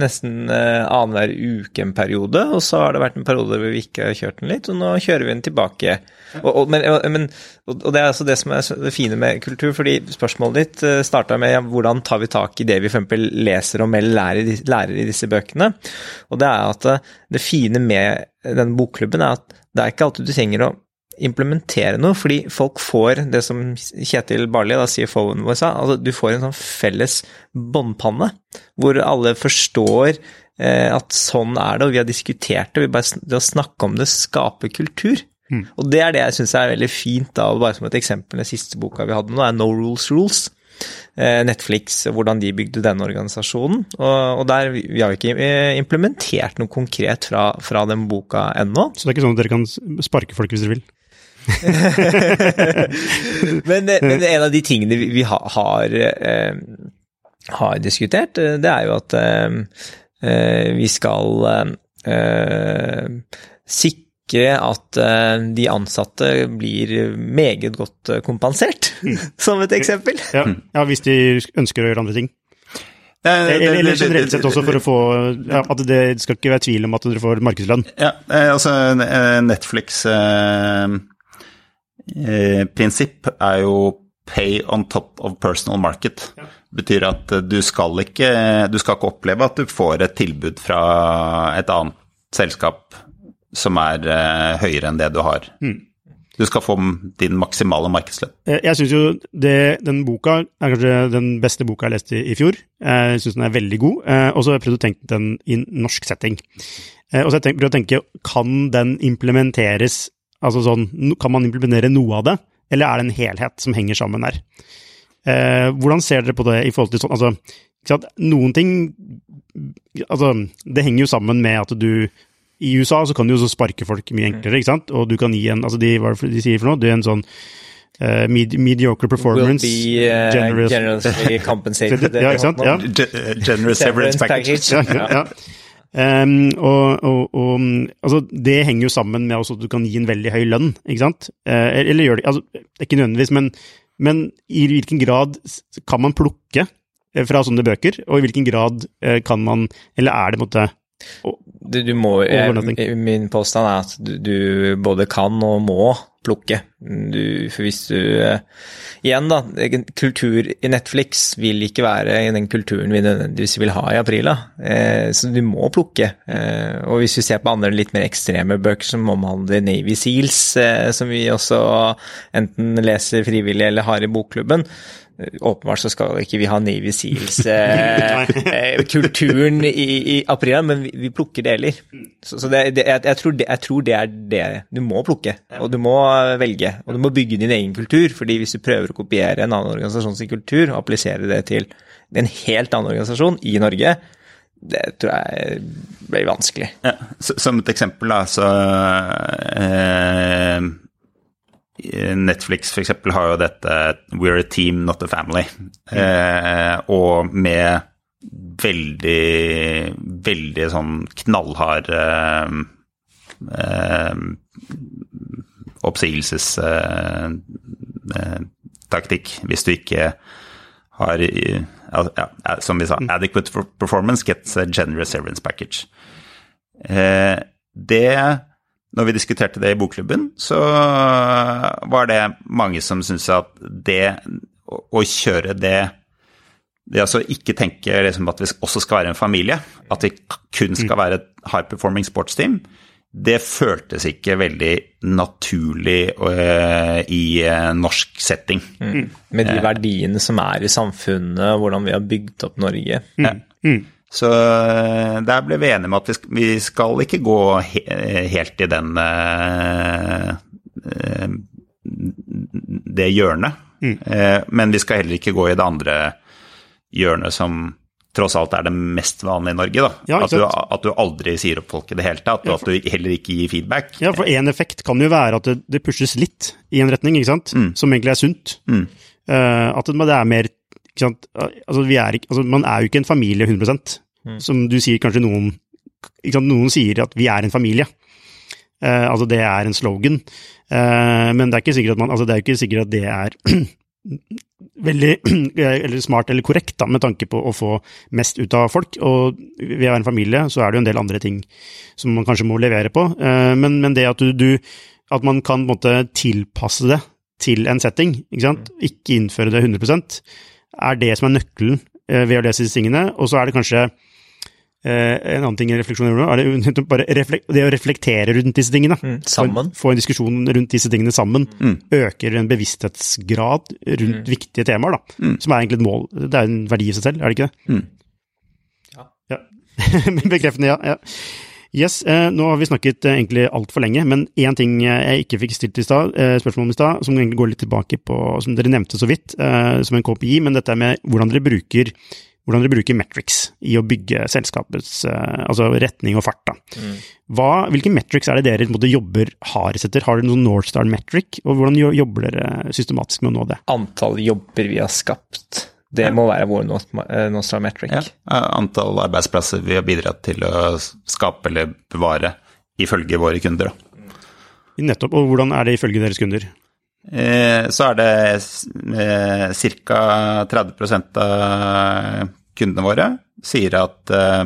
nesten eh, annenhver uke en periode, og så har det vært en periode hvor vi ikke har kjørt den litt, og nå kjører vi den tilbake. Og, og, men, men, og det er altså det som er det fine med kultur, fordi spørsmålet ditt eh, starta med ja, hvordan tar vi tak i det vi f.eks. leser om eller lærer, lærer, i disse bøkene. Og det er at det fine med den bokklubben er at det er ikke alltid du trenger å implementere noe, fordi folk får det som Kjetil Barli, da CFO-en vår, sa, altså du får en sånn felles båndpanne, hvor alle forstår eh, at sånn er det, og vi har diskutert det, vi bare, det å snakke om det skaper kultur. Mm. Og det er det jeg syns er veldig fint, da, bare som et eksempel, den siste boka vi hadde nå, er No Rules Rules. Eh, Netflix, hvordan de bygde denne organisasjonen. Og, og der, Vi har ikke eh, implementert noe konkret fra, fra den boka ennå. Så det er ikke sånn at dere kan sparke folk hvis dere vil? [LAUGHS] men, men, en av de tingene vi, vi har, har, eh, har, diskutert, eh, det er jo at eh, eh vi skal eh, sikre at eh, de ansatte blir meget godt kompensert, [LAUGHS] som et eksempel. Ja, ja, hvis de ønsker å gjøre andre ting. Eller generelt sett også for å få ja, At det skal ikke være tvil om at dere får markedslønn. Ja, altså Netflix eh, Eh, prinsipp er jo pay on top of personal market. Ja. betyr at du skal, ikke, du skal ikke oppleve at du får et tilbud fra et annet selskap som er uh, høyere enn det du har. Mm. Du skal få din maksimale markedslønn. Eh, jeg syns jo det, den boka er kanskje den beste boka jeg leste i, i fjor. Jeg syns den er veldig god, og så har jeg prøvd å tenke den i norsk setting. Og så har jeg prøvd å tenke, kan den implementeres Altså sånn, kan man implementere noe av det, eller er det en helhet som henger sammen her? Eh, hvordan ser dere på det i forhold til sånn Altså, noen ting Altså, det henger jo sammen med at du I USA så kan du jo sparke folk mye enklere, ikke sant? Og du kan gi en Altså, de, hva er det de sier for noe? Du er en sånn Uh, med, mediocre performance. Will be uh, generous. generously [LAUGHS] compensated. ja, ikke sant? Ja. Generous severance package. ja, ja. Um, og, og, og, altså, det henger jo sammen med at du kan gi en veldig høy lønn, ikke sant? Uh, eller gjør det altså, Ikke nødvendigvis, men, men, i hvilken grad kan man plukke eh, fra sånne bøker, og i hvilken grad uh, kan man Eller er det på en måte du, du må, jeg, min påstand er at du, du, både kan og må plukke. Du, for hvis du uh, Igjen, da. Kultur i Netflix vil ikke være den kulturen vi nødvendigvis vil ha i april. Eh, så du må plukke. Eh, og hvis vi ser på andre litt mer ekstreme bøker som omhandler Navy Seals, eh, som vi også enten leser frivillig eller har i bokklubben, Åpenbart så skal ikke vi ha Navy Seals-kulturen [LAUGHS] eh, i, i, april, men vi, vi plukker deler. Så, så det, det, jeg, jeg, tror det, jeg, tror det, er det du må plukke, og du må velge. Og du må bygge din egen kultur, fordi hvis du prøver å kopiere en annen organisasjons kultur og applisere det til en helt annen organisasjon i Norge, det tror jeg blir vanskelig. Ja, som et eksempel, da, så eh, Netflix f.eks. har jo dette 'We're a team, not a family', eh, og med veldig, veldig sånn knallhard eh, eh, oppsigelsestaktikk eh, hvis du ikke har ja, Som vi sa, mm. adequate performance gets a generous severance package. Eh, det når vi diskuterte det i bokklubben, så var det mange som syntes at det å kjøre det det altså ikke tenke liksom at vi også skal være en familie, at vi kun skal være et high performing sportsteam, det føltes ikke veldig naturlig uh, i uh, norsk setting. Mm. Med de verdiene som er i samfunnet, hvordan vi har bygd opp Norge. Mm. Ja. Så eh, der ble vi enige med at vi skal ikke gå helt i den eh, eh, det hjørnet. Mm. Men vi skal heller ikke gå i det andre hjørnet som tross alt er det mest vanlige i Norge. da. Ja, at, du, at, du, aldri sier opp folk i det hele tatt, og ja, for, at du heller ikke gir feedback. Ja, for én effekt kan jo være at det, det, pushes litt i en retning, ikke sant? Mm. som egentlig er sunt. Mm. Uh, at det er mer Altså, er ikke, altså, man er jo ikke en familie 100 mm. Som du sier, kanskje noen Noen sier at vi er en familie. Eh, altså det er en slogan, eh, men det er ikke sikkert at, man, altså det er ikke sikkert at det er [CLEARS THROAT] veldig [CLEARS THROAT] eller smart eller korrekt da, med tanke på å få mest ut av folk. Og ved å være en familie så er det jo en del andre ting som man kanskje må levere på. Eh, men, men det at, du, du, at man kan måte tilpasse det til en setting, ikke sant? ikke innføre det 100 er det som er nøkkelen eh, ved å lese disse tingene. Og så er det kanskje Eh, en annen ting i refleksjonen er det, [LAUGHS] det å reflektere rundt disse tingene. Mm, sammen. Få, få, en diskusjon rundt disse tingene sammen. Mm. Øker en bevissthetsgrad rundt mm. viktige temaer, da. Mm. Som er egentlig et mål. Det er en verdi i seg selv, er det ikke det? Mm. Ja. [LAUGHS] ja. Bekreftende, ja. ja. Yes, eh, nå har vi snakket eh, egentlig altfor lenge, men én ting jeg ikke fikk stilt i stad, eh, spørsmål om i stad, som egentlig går litt tilbake på, som dere nevnte så vidt, eh, som en KPI, men dette med hvordan dere bruker hvordan dere bruker metrics i å bygge selskapets eh, altså retning og fart. Mm. Hva, hvilke metrics er det dere måte, jobber hardest etter? Har dere noen Northstar metric, og hvordan jobber dere systematisk med å nå det? Antall jobber vi har skapt. Det ja. må være vår eh, metric. Ja. Antall arbeidsplasser vi har bidratt til å skape eller bevare ifølge våre kunder. Nettopp. Og hvordan er det ifølge deres kunder? Eh, så er det eh, ca. 30 av kundene våre sier at eh,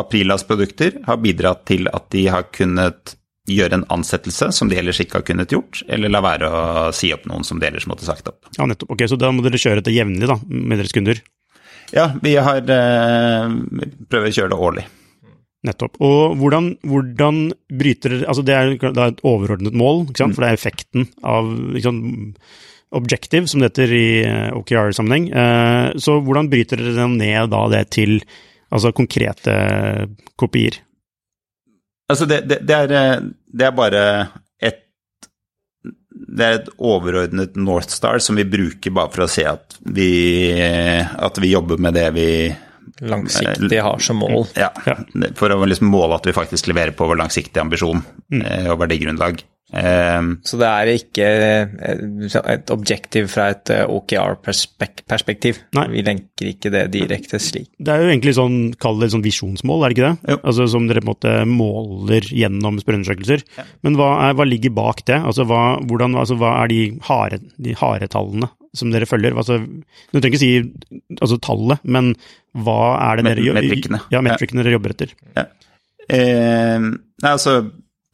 Aprilas produkter har bidratt til at de har kunnet gjøre en ansettelse som de ellers ikke har kunnet gjort, eller la være å si opp noen som de ellers måtte sagt opp. Ja, nettopp. Ok, Så da må dere kjøre dette jevnlig da, med deres kunder? Ja, vi har prøver å kjøre det årlig. Nettopp. Og hvordan, hvordan bryter Altså, det er, det er, et overordnet mål? Mm. for det er effekten av sant, objective, som det heter i eh, OKR-sammenheng. Eh, så hvordan bryter dere ned da det til altså, konkrete kopier? Altså, det, det, det, er, eh, det er bare et det er et overordnet North Star som vi bruker bare for å se at vi, at vi jobber med det vi langsiktig har som mål. Ja, for å liksom måle at vi faktisk leverer på vår langsiktige ambisjon mm. Eh, og verdigrunnlag. Um, så det er ikke eh, et objektiv fra et eh, OKR-perspektiv? Vi lenker ikke det direkte slik? Det er jo egentlig sånn, kall det sånn visjonsmål, er det ikke det? Jo. Altså Som dere på en måte måler gjennom spørreundersøkelser. Ja. Men hva, er, hva, ligger bak det? Altså hva, hvordan, altså, hva er de harde, de harde tallene som dere følger? Altså, du trenger ikke si altså, tallet, men hva er det dere, metrikkene. Ja, metrikkene dere jobber etter? Ja. Eh, altså,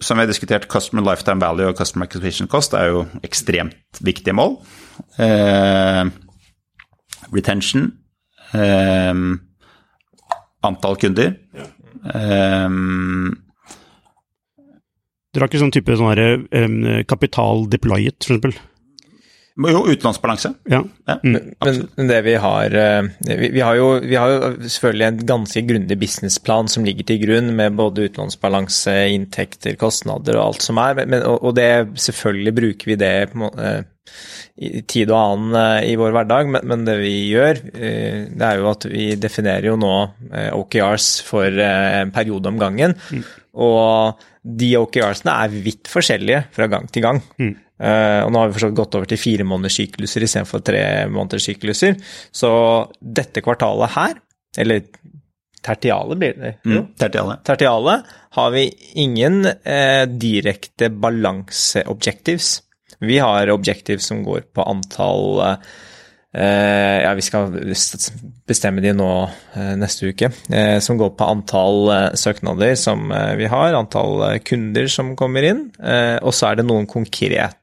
som vi har diskutert, customer lifetime value og customer acquisition cost er jo ekstremt viktige mål. Eh, retention, eh, antall kunder. Ja. Eh, dere har ikke sånn type sånn um, kapital deployet, for eksempel? Jo, utenlandsbalanse. Ja. ja mm. men, det vi har eh, vi, vi, har jo, vi, har jo, selvfølgelig en ganske grundig businessplan som ligger til grunn, med både utenlandsbalanse, inntekter, kostnader og alt som er. Men, og det selvfølgelig bruker vi det på måte, i tid og annen eh, i vår hverdag, men, men, det vi gjør, eh, det er jo at vi definerer jo nå OKRs for en periode om gangen. Mm. Og de OKRs-ene er vidt forskjellige fra gang til gang. Mm. Uh, og nå har vi forstått gått over til fire måneders sykluser istedenfor tre måneders sykluser. Så dette kvartalet her, eller tertiale blir det mm, tertiale. tertiale. har vi ingen uh, direkte balanseobjectives. Vi har objektiv som går på antall uh, ja, vi skal bestemme de nå neste uke, som går på antall søknader som vi har, antall kunder som kommer inn, og så er det noen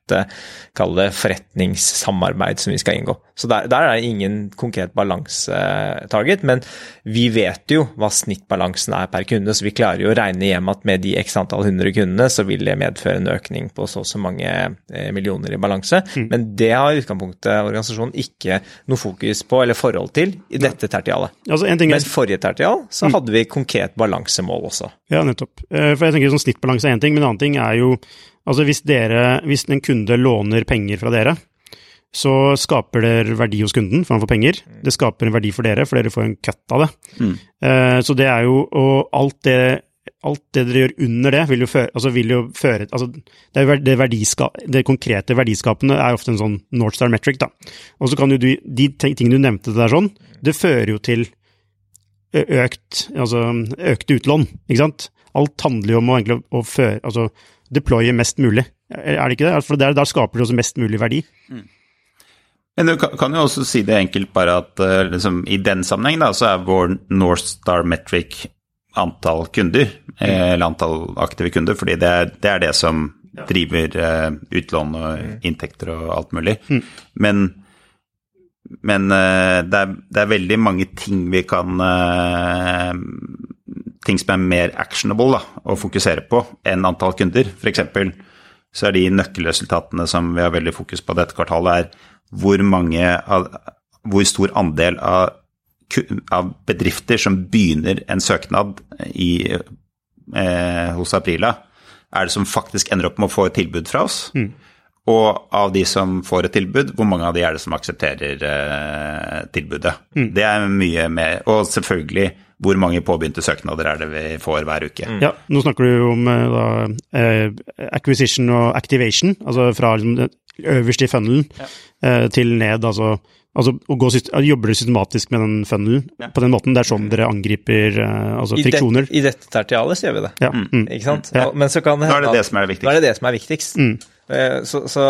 konkret kall det forretningssamarbeid som vi skal inngå. Så der, der er det ingen konkret balansetarget, men vi vet jo hva snittbalansen er per kunde, så vi klarer jo å regne hjem at med de x antall hundre kundene, så vil det medføre en økning på så og så mange eh, millioner i balanse. Mm. Men det har i utgangspunktet organisasjonen ikke noe fokus på eller forhold til i dette tertialet. Altså, Men forrige tertial så mm. hadde vi konkret balansemål også. Ja, nettopp. Eh, for jeg tenker sånn Snittbalanse er én ting, men en annen ting er jo Altså hvis, dere, hvis en kunde låner penger fra dere, så skaper det verdi hos kunden, for han får penger. Det skaper en verdi for dere, for dere får en cut av det. Mm. Uh, så det er jo Og alt det, alt det dere gjør under det, vil jo føre, altså vil jo føre altså det, det, verdiska, det, konkrete verdiskapende er ofte en sånn North Star metric, da. Og så kan jo du De tingene du nevnte der sånn, det fører jo til økt, altså økte utlån, ikke sant? alt handler jo om å, egentlig, å føre, altså, deploye mest mulig. Er det ikke det? For der, der skaper du også mest mulig verdi. Men du kan, jo også si det enkelt bare at uh, liksom, i den sammenheng da, så er vår North Star Metric antall kunder, mm. eller antall aktive kunder, fordi det er det, er det som driver uh, utlån og inntekter og alt mulig. Men, men uh, det, er, det, er, veldig mange ting vi kan Ting som er mer actionable da, å fokusere på enn antall kunder. F.eks. så er de nøkkelresultatene som vi har veldig fokus på dette kvartalet, er hvor mange Hvor stor andel av, av bedrifter som begynner en søknad i, eh, hos Aprila, er det som faktisk ender opp med å få et tilbud fra oss? Mm. Og av de som får et tilbud, hvor mange av de er det som aksepterer eh, tilbudet? Mm. Det er mye mer Og selvfølgelig, hvor mange påbegynte søknader er det vi får hver uke? Mm. Ja, nå snakker du om eh, da, eh, acquisition og activation, altså fra liksom, øverst i funnelen ja. eh, til ned, altså, altså gå, Jobber du systematisk med den funnelen ja. på den måten? Det er sånn dere angriper eh, altså, I friksjoner? Det, I dette tertialet så gjør vi det. Ja. Mm. Ikke sant? Men så kan det Da er det det som er viktigst. Da er det det som er viktigst. Mm. Så, så,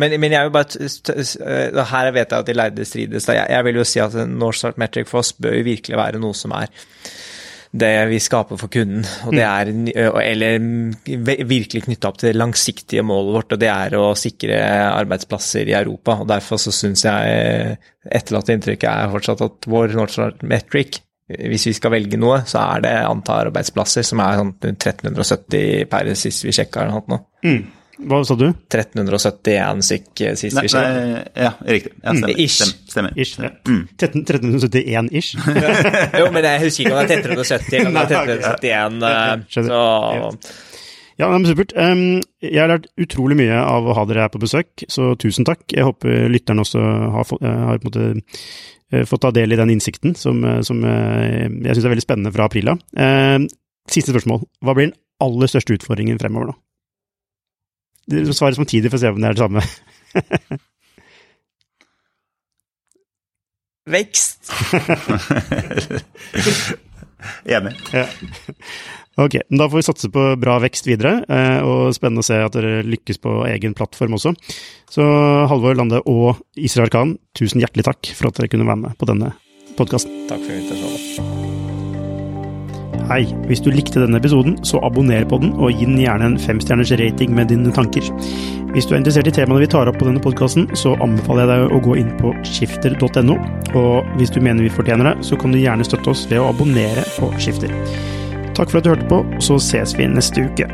men, men, jeg vil bare Her vet jeg at de lærde strides. Jeg, jeg vil jo si at North Start Metric for oss bør jo virkelig være noe som er det vi skaper for kunden. Og det er, eller virkelig knytta opp til det langsiktige målet vårt, og det er å sikre arbeidsplasser i Europa. og Derfor så syns jeg etterlatte inntrykket er fortsatt at vår Northstart Metric hvis vi skal velge noe, så er det antall arbeidsplasser som er sånn 1370 per sist vi sjekka eller noe. Mm. Hva sa du? 1371 stykk sist vi skjedde. Ja, riktig. Ja, stemmer. Ish. Stemmer. Ish, ja. mm. 1371 ish? [LAUGHS] jo, men jeg husker ikke om det er 1370 eller om det er 1371. så... Ja, men Supert. Jeg har lært utrolig mye av å ha dere her på besøk, så tusen takk. Jeg håper lytterne også har, har på en måte fått ta del i den innsikten som, som jeg syns er veldig spennende fra Aprila. Siste spørsmål. Hva blir den aller største utfordringen fremover nå? Svaret samtidig for å se om det er det samme. Vekst. [LAUGHS] Enig. Ja. Ok, da får vi satse på bra vekst videre, og spennende å se at dere lykkes på egen plattform også. Så Halvor Lande og Israel Khan, tusen hjertelig takk for at dere kunne være med på denne podkasten. Takk for invitasjonen. Hei, hvis du likte denne episoden, så abonner på den, og gi den gjerne en femstjerners rating med dine tanker. Hvis du er interessert i temaene vi tar opp på denne podkasten, så anbefaler jeg deg å gå inn på skifter.no, og hvis du mener vi fortjener det, så kan du gjerne støtte oss ved å abonnere på Skifter. Takk for at du hørte på, så ses vi neste uke.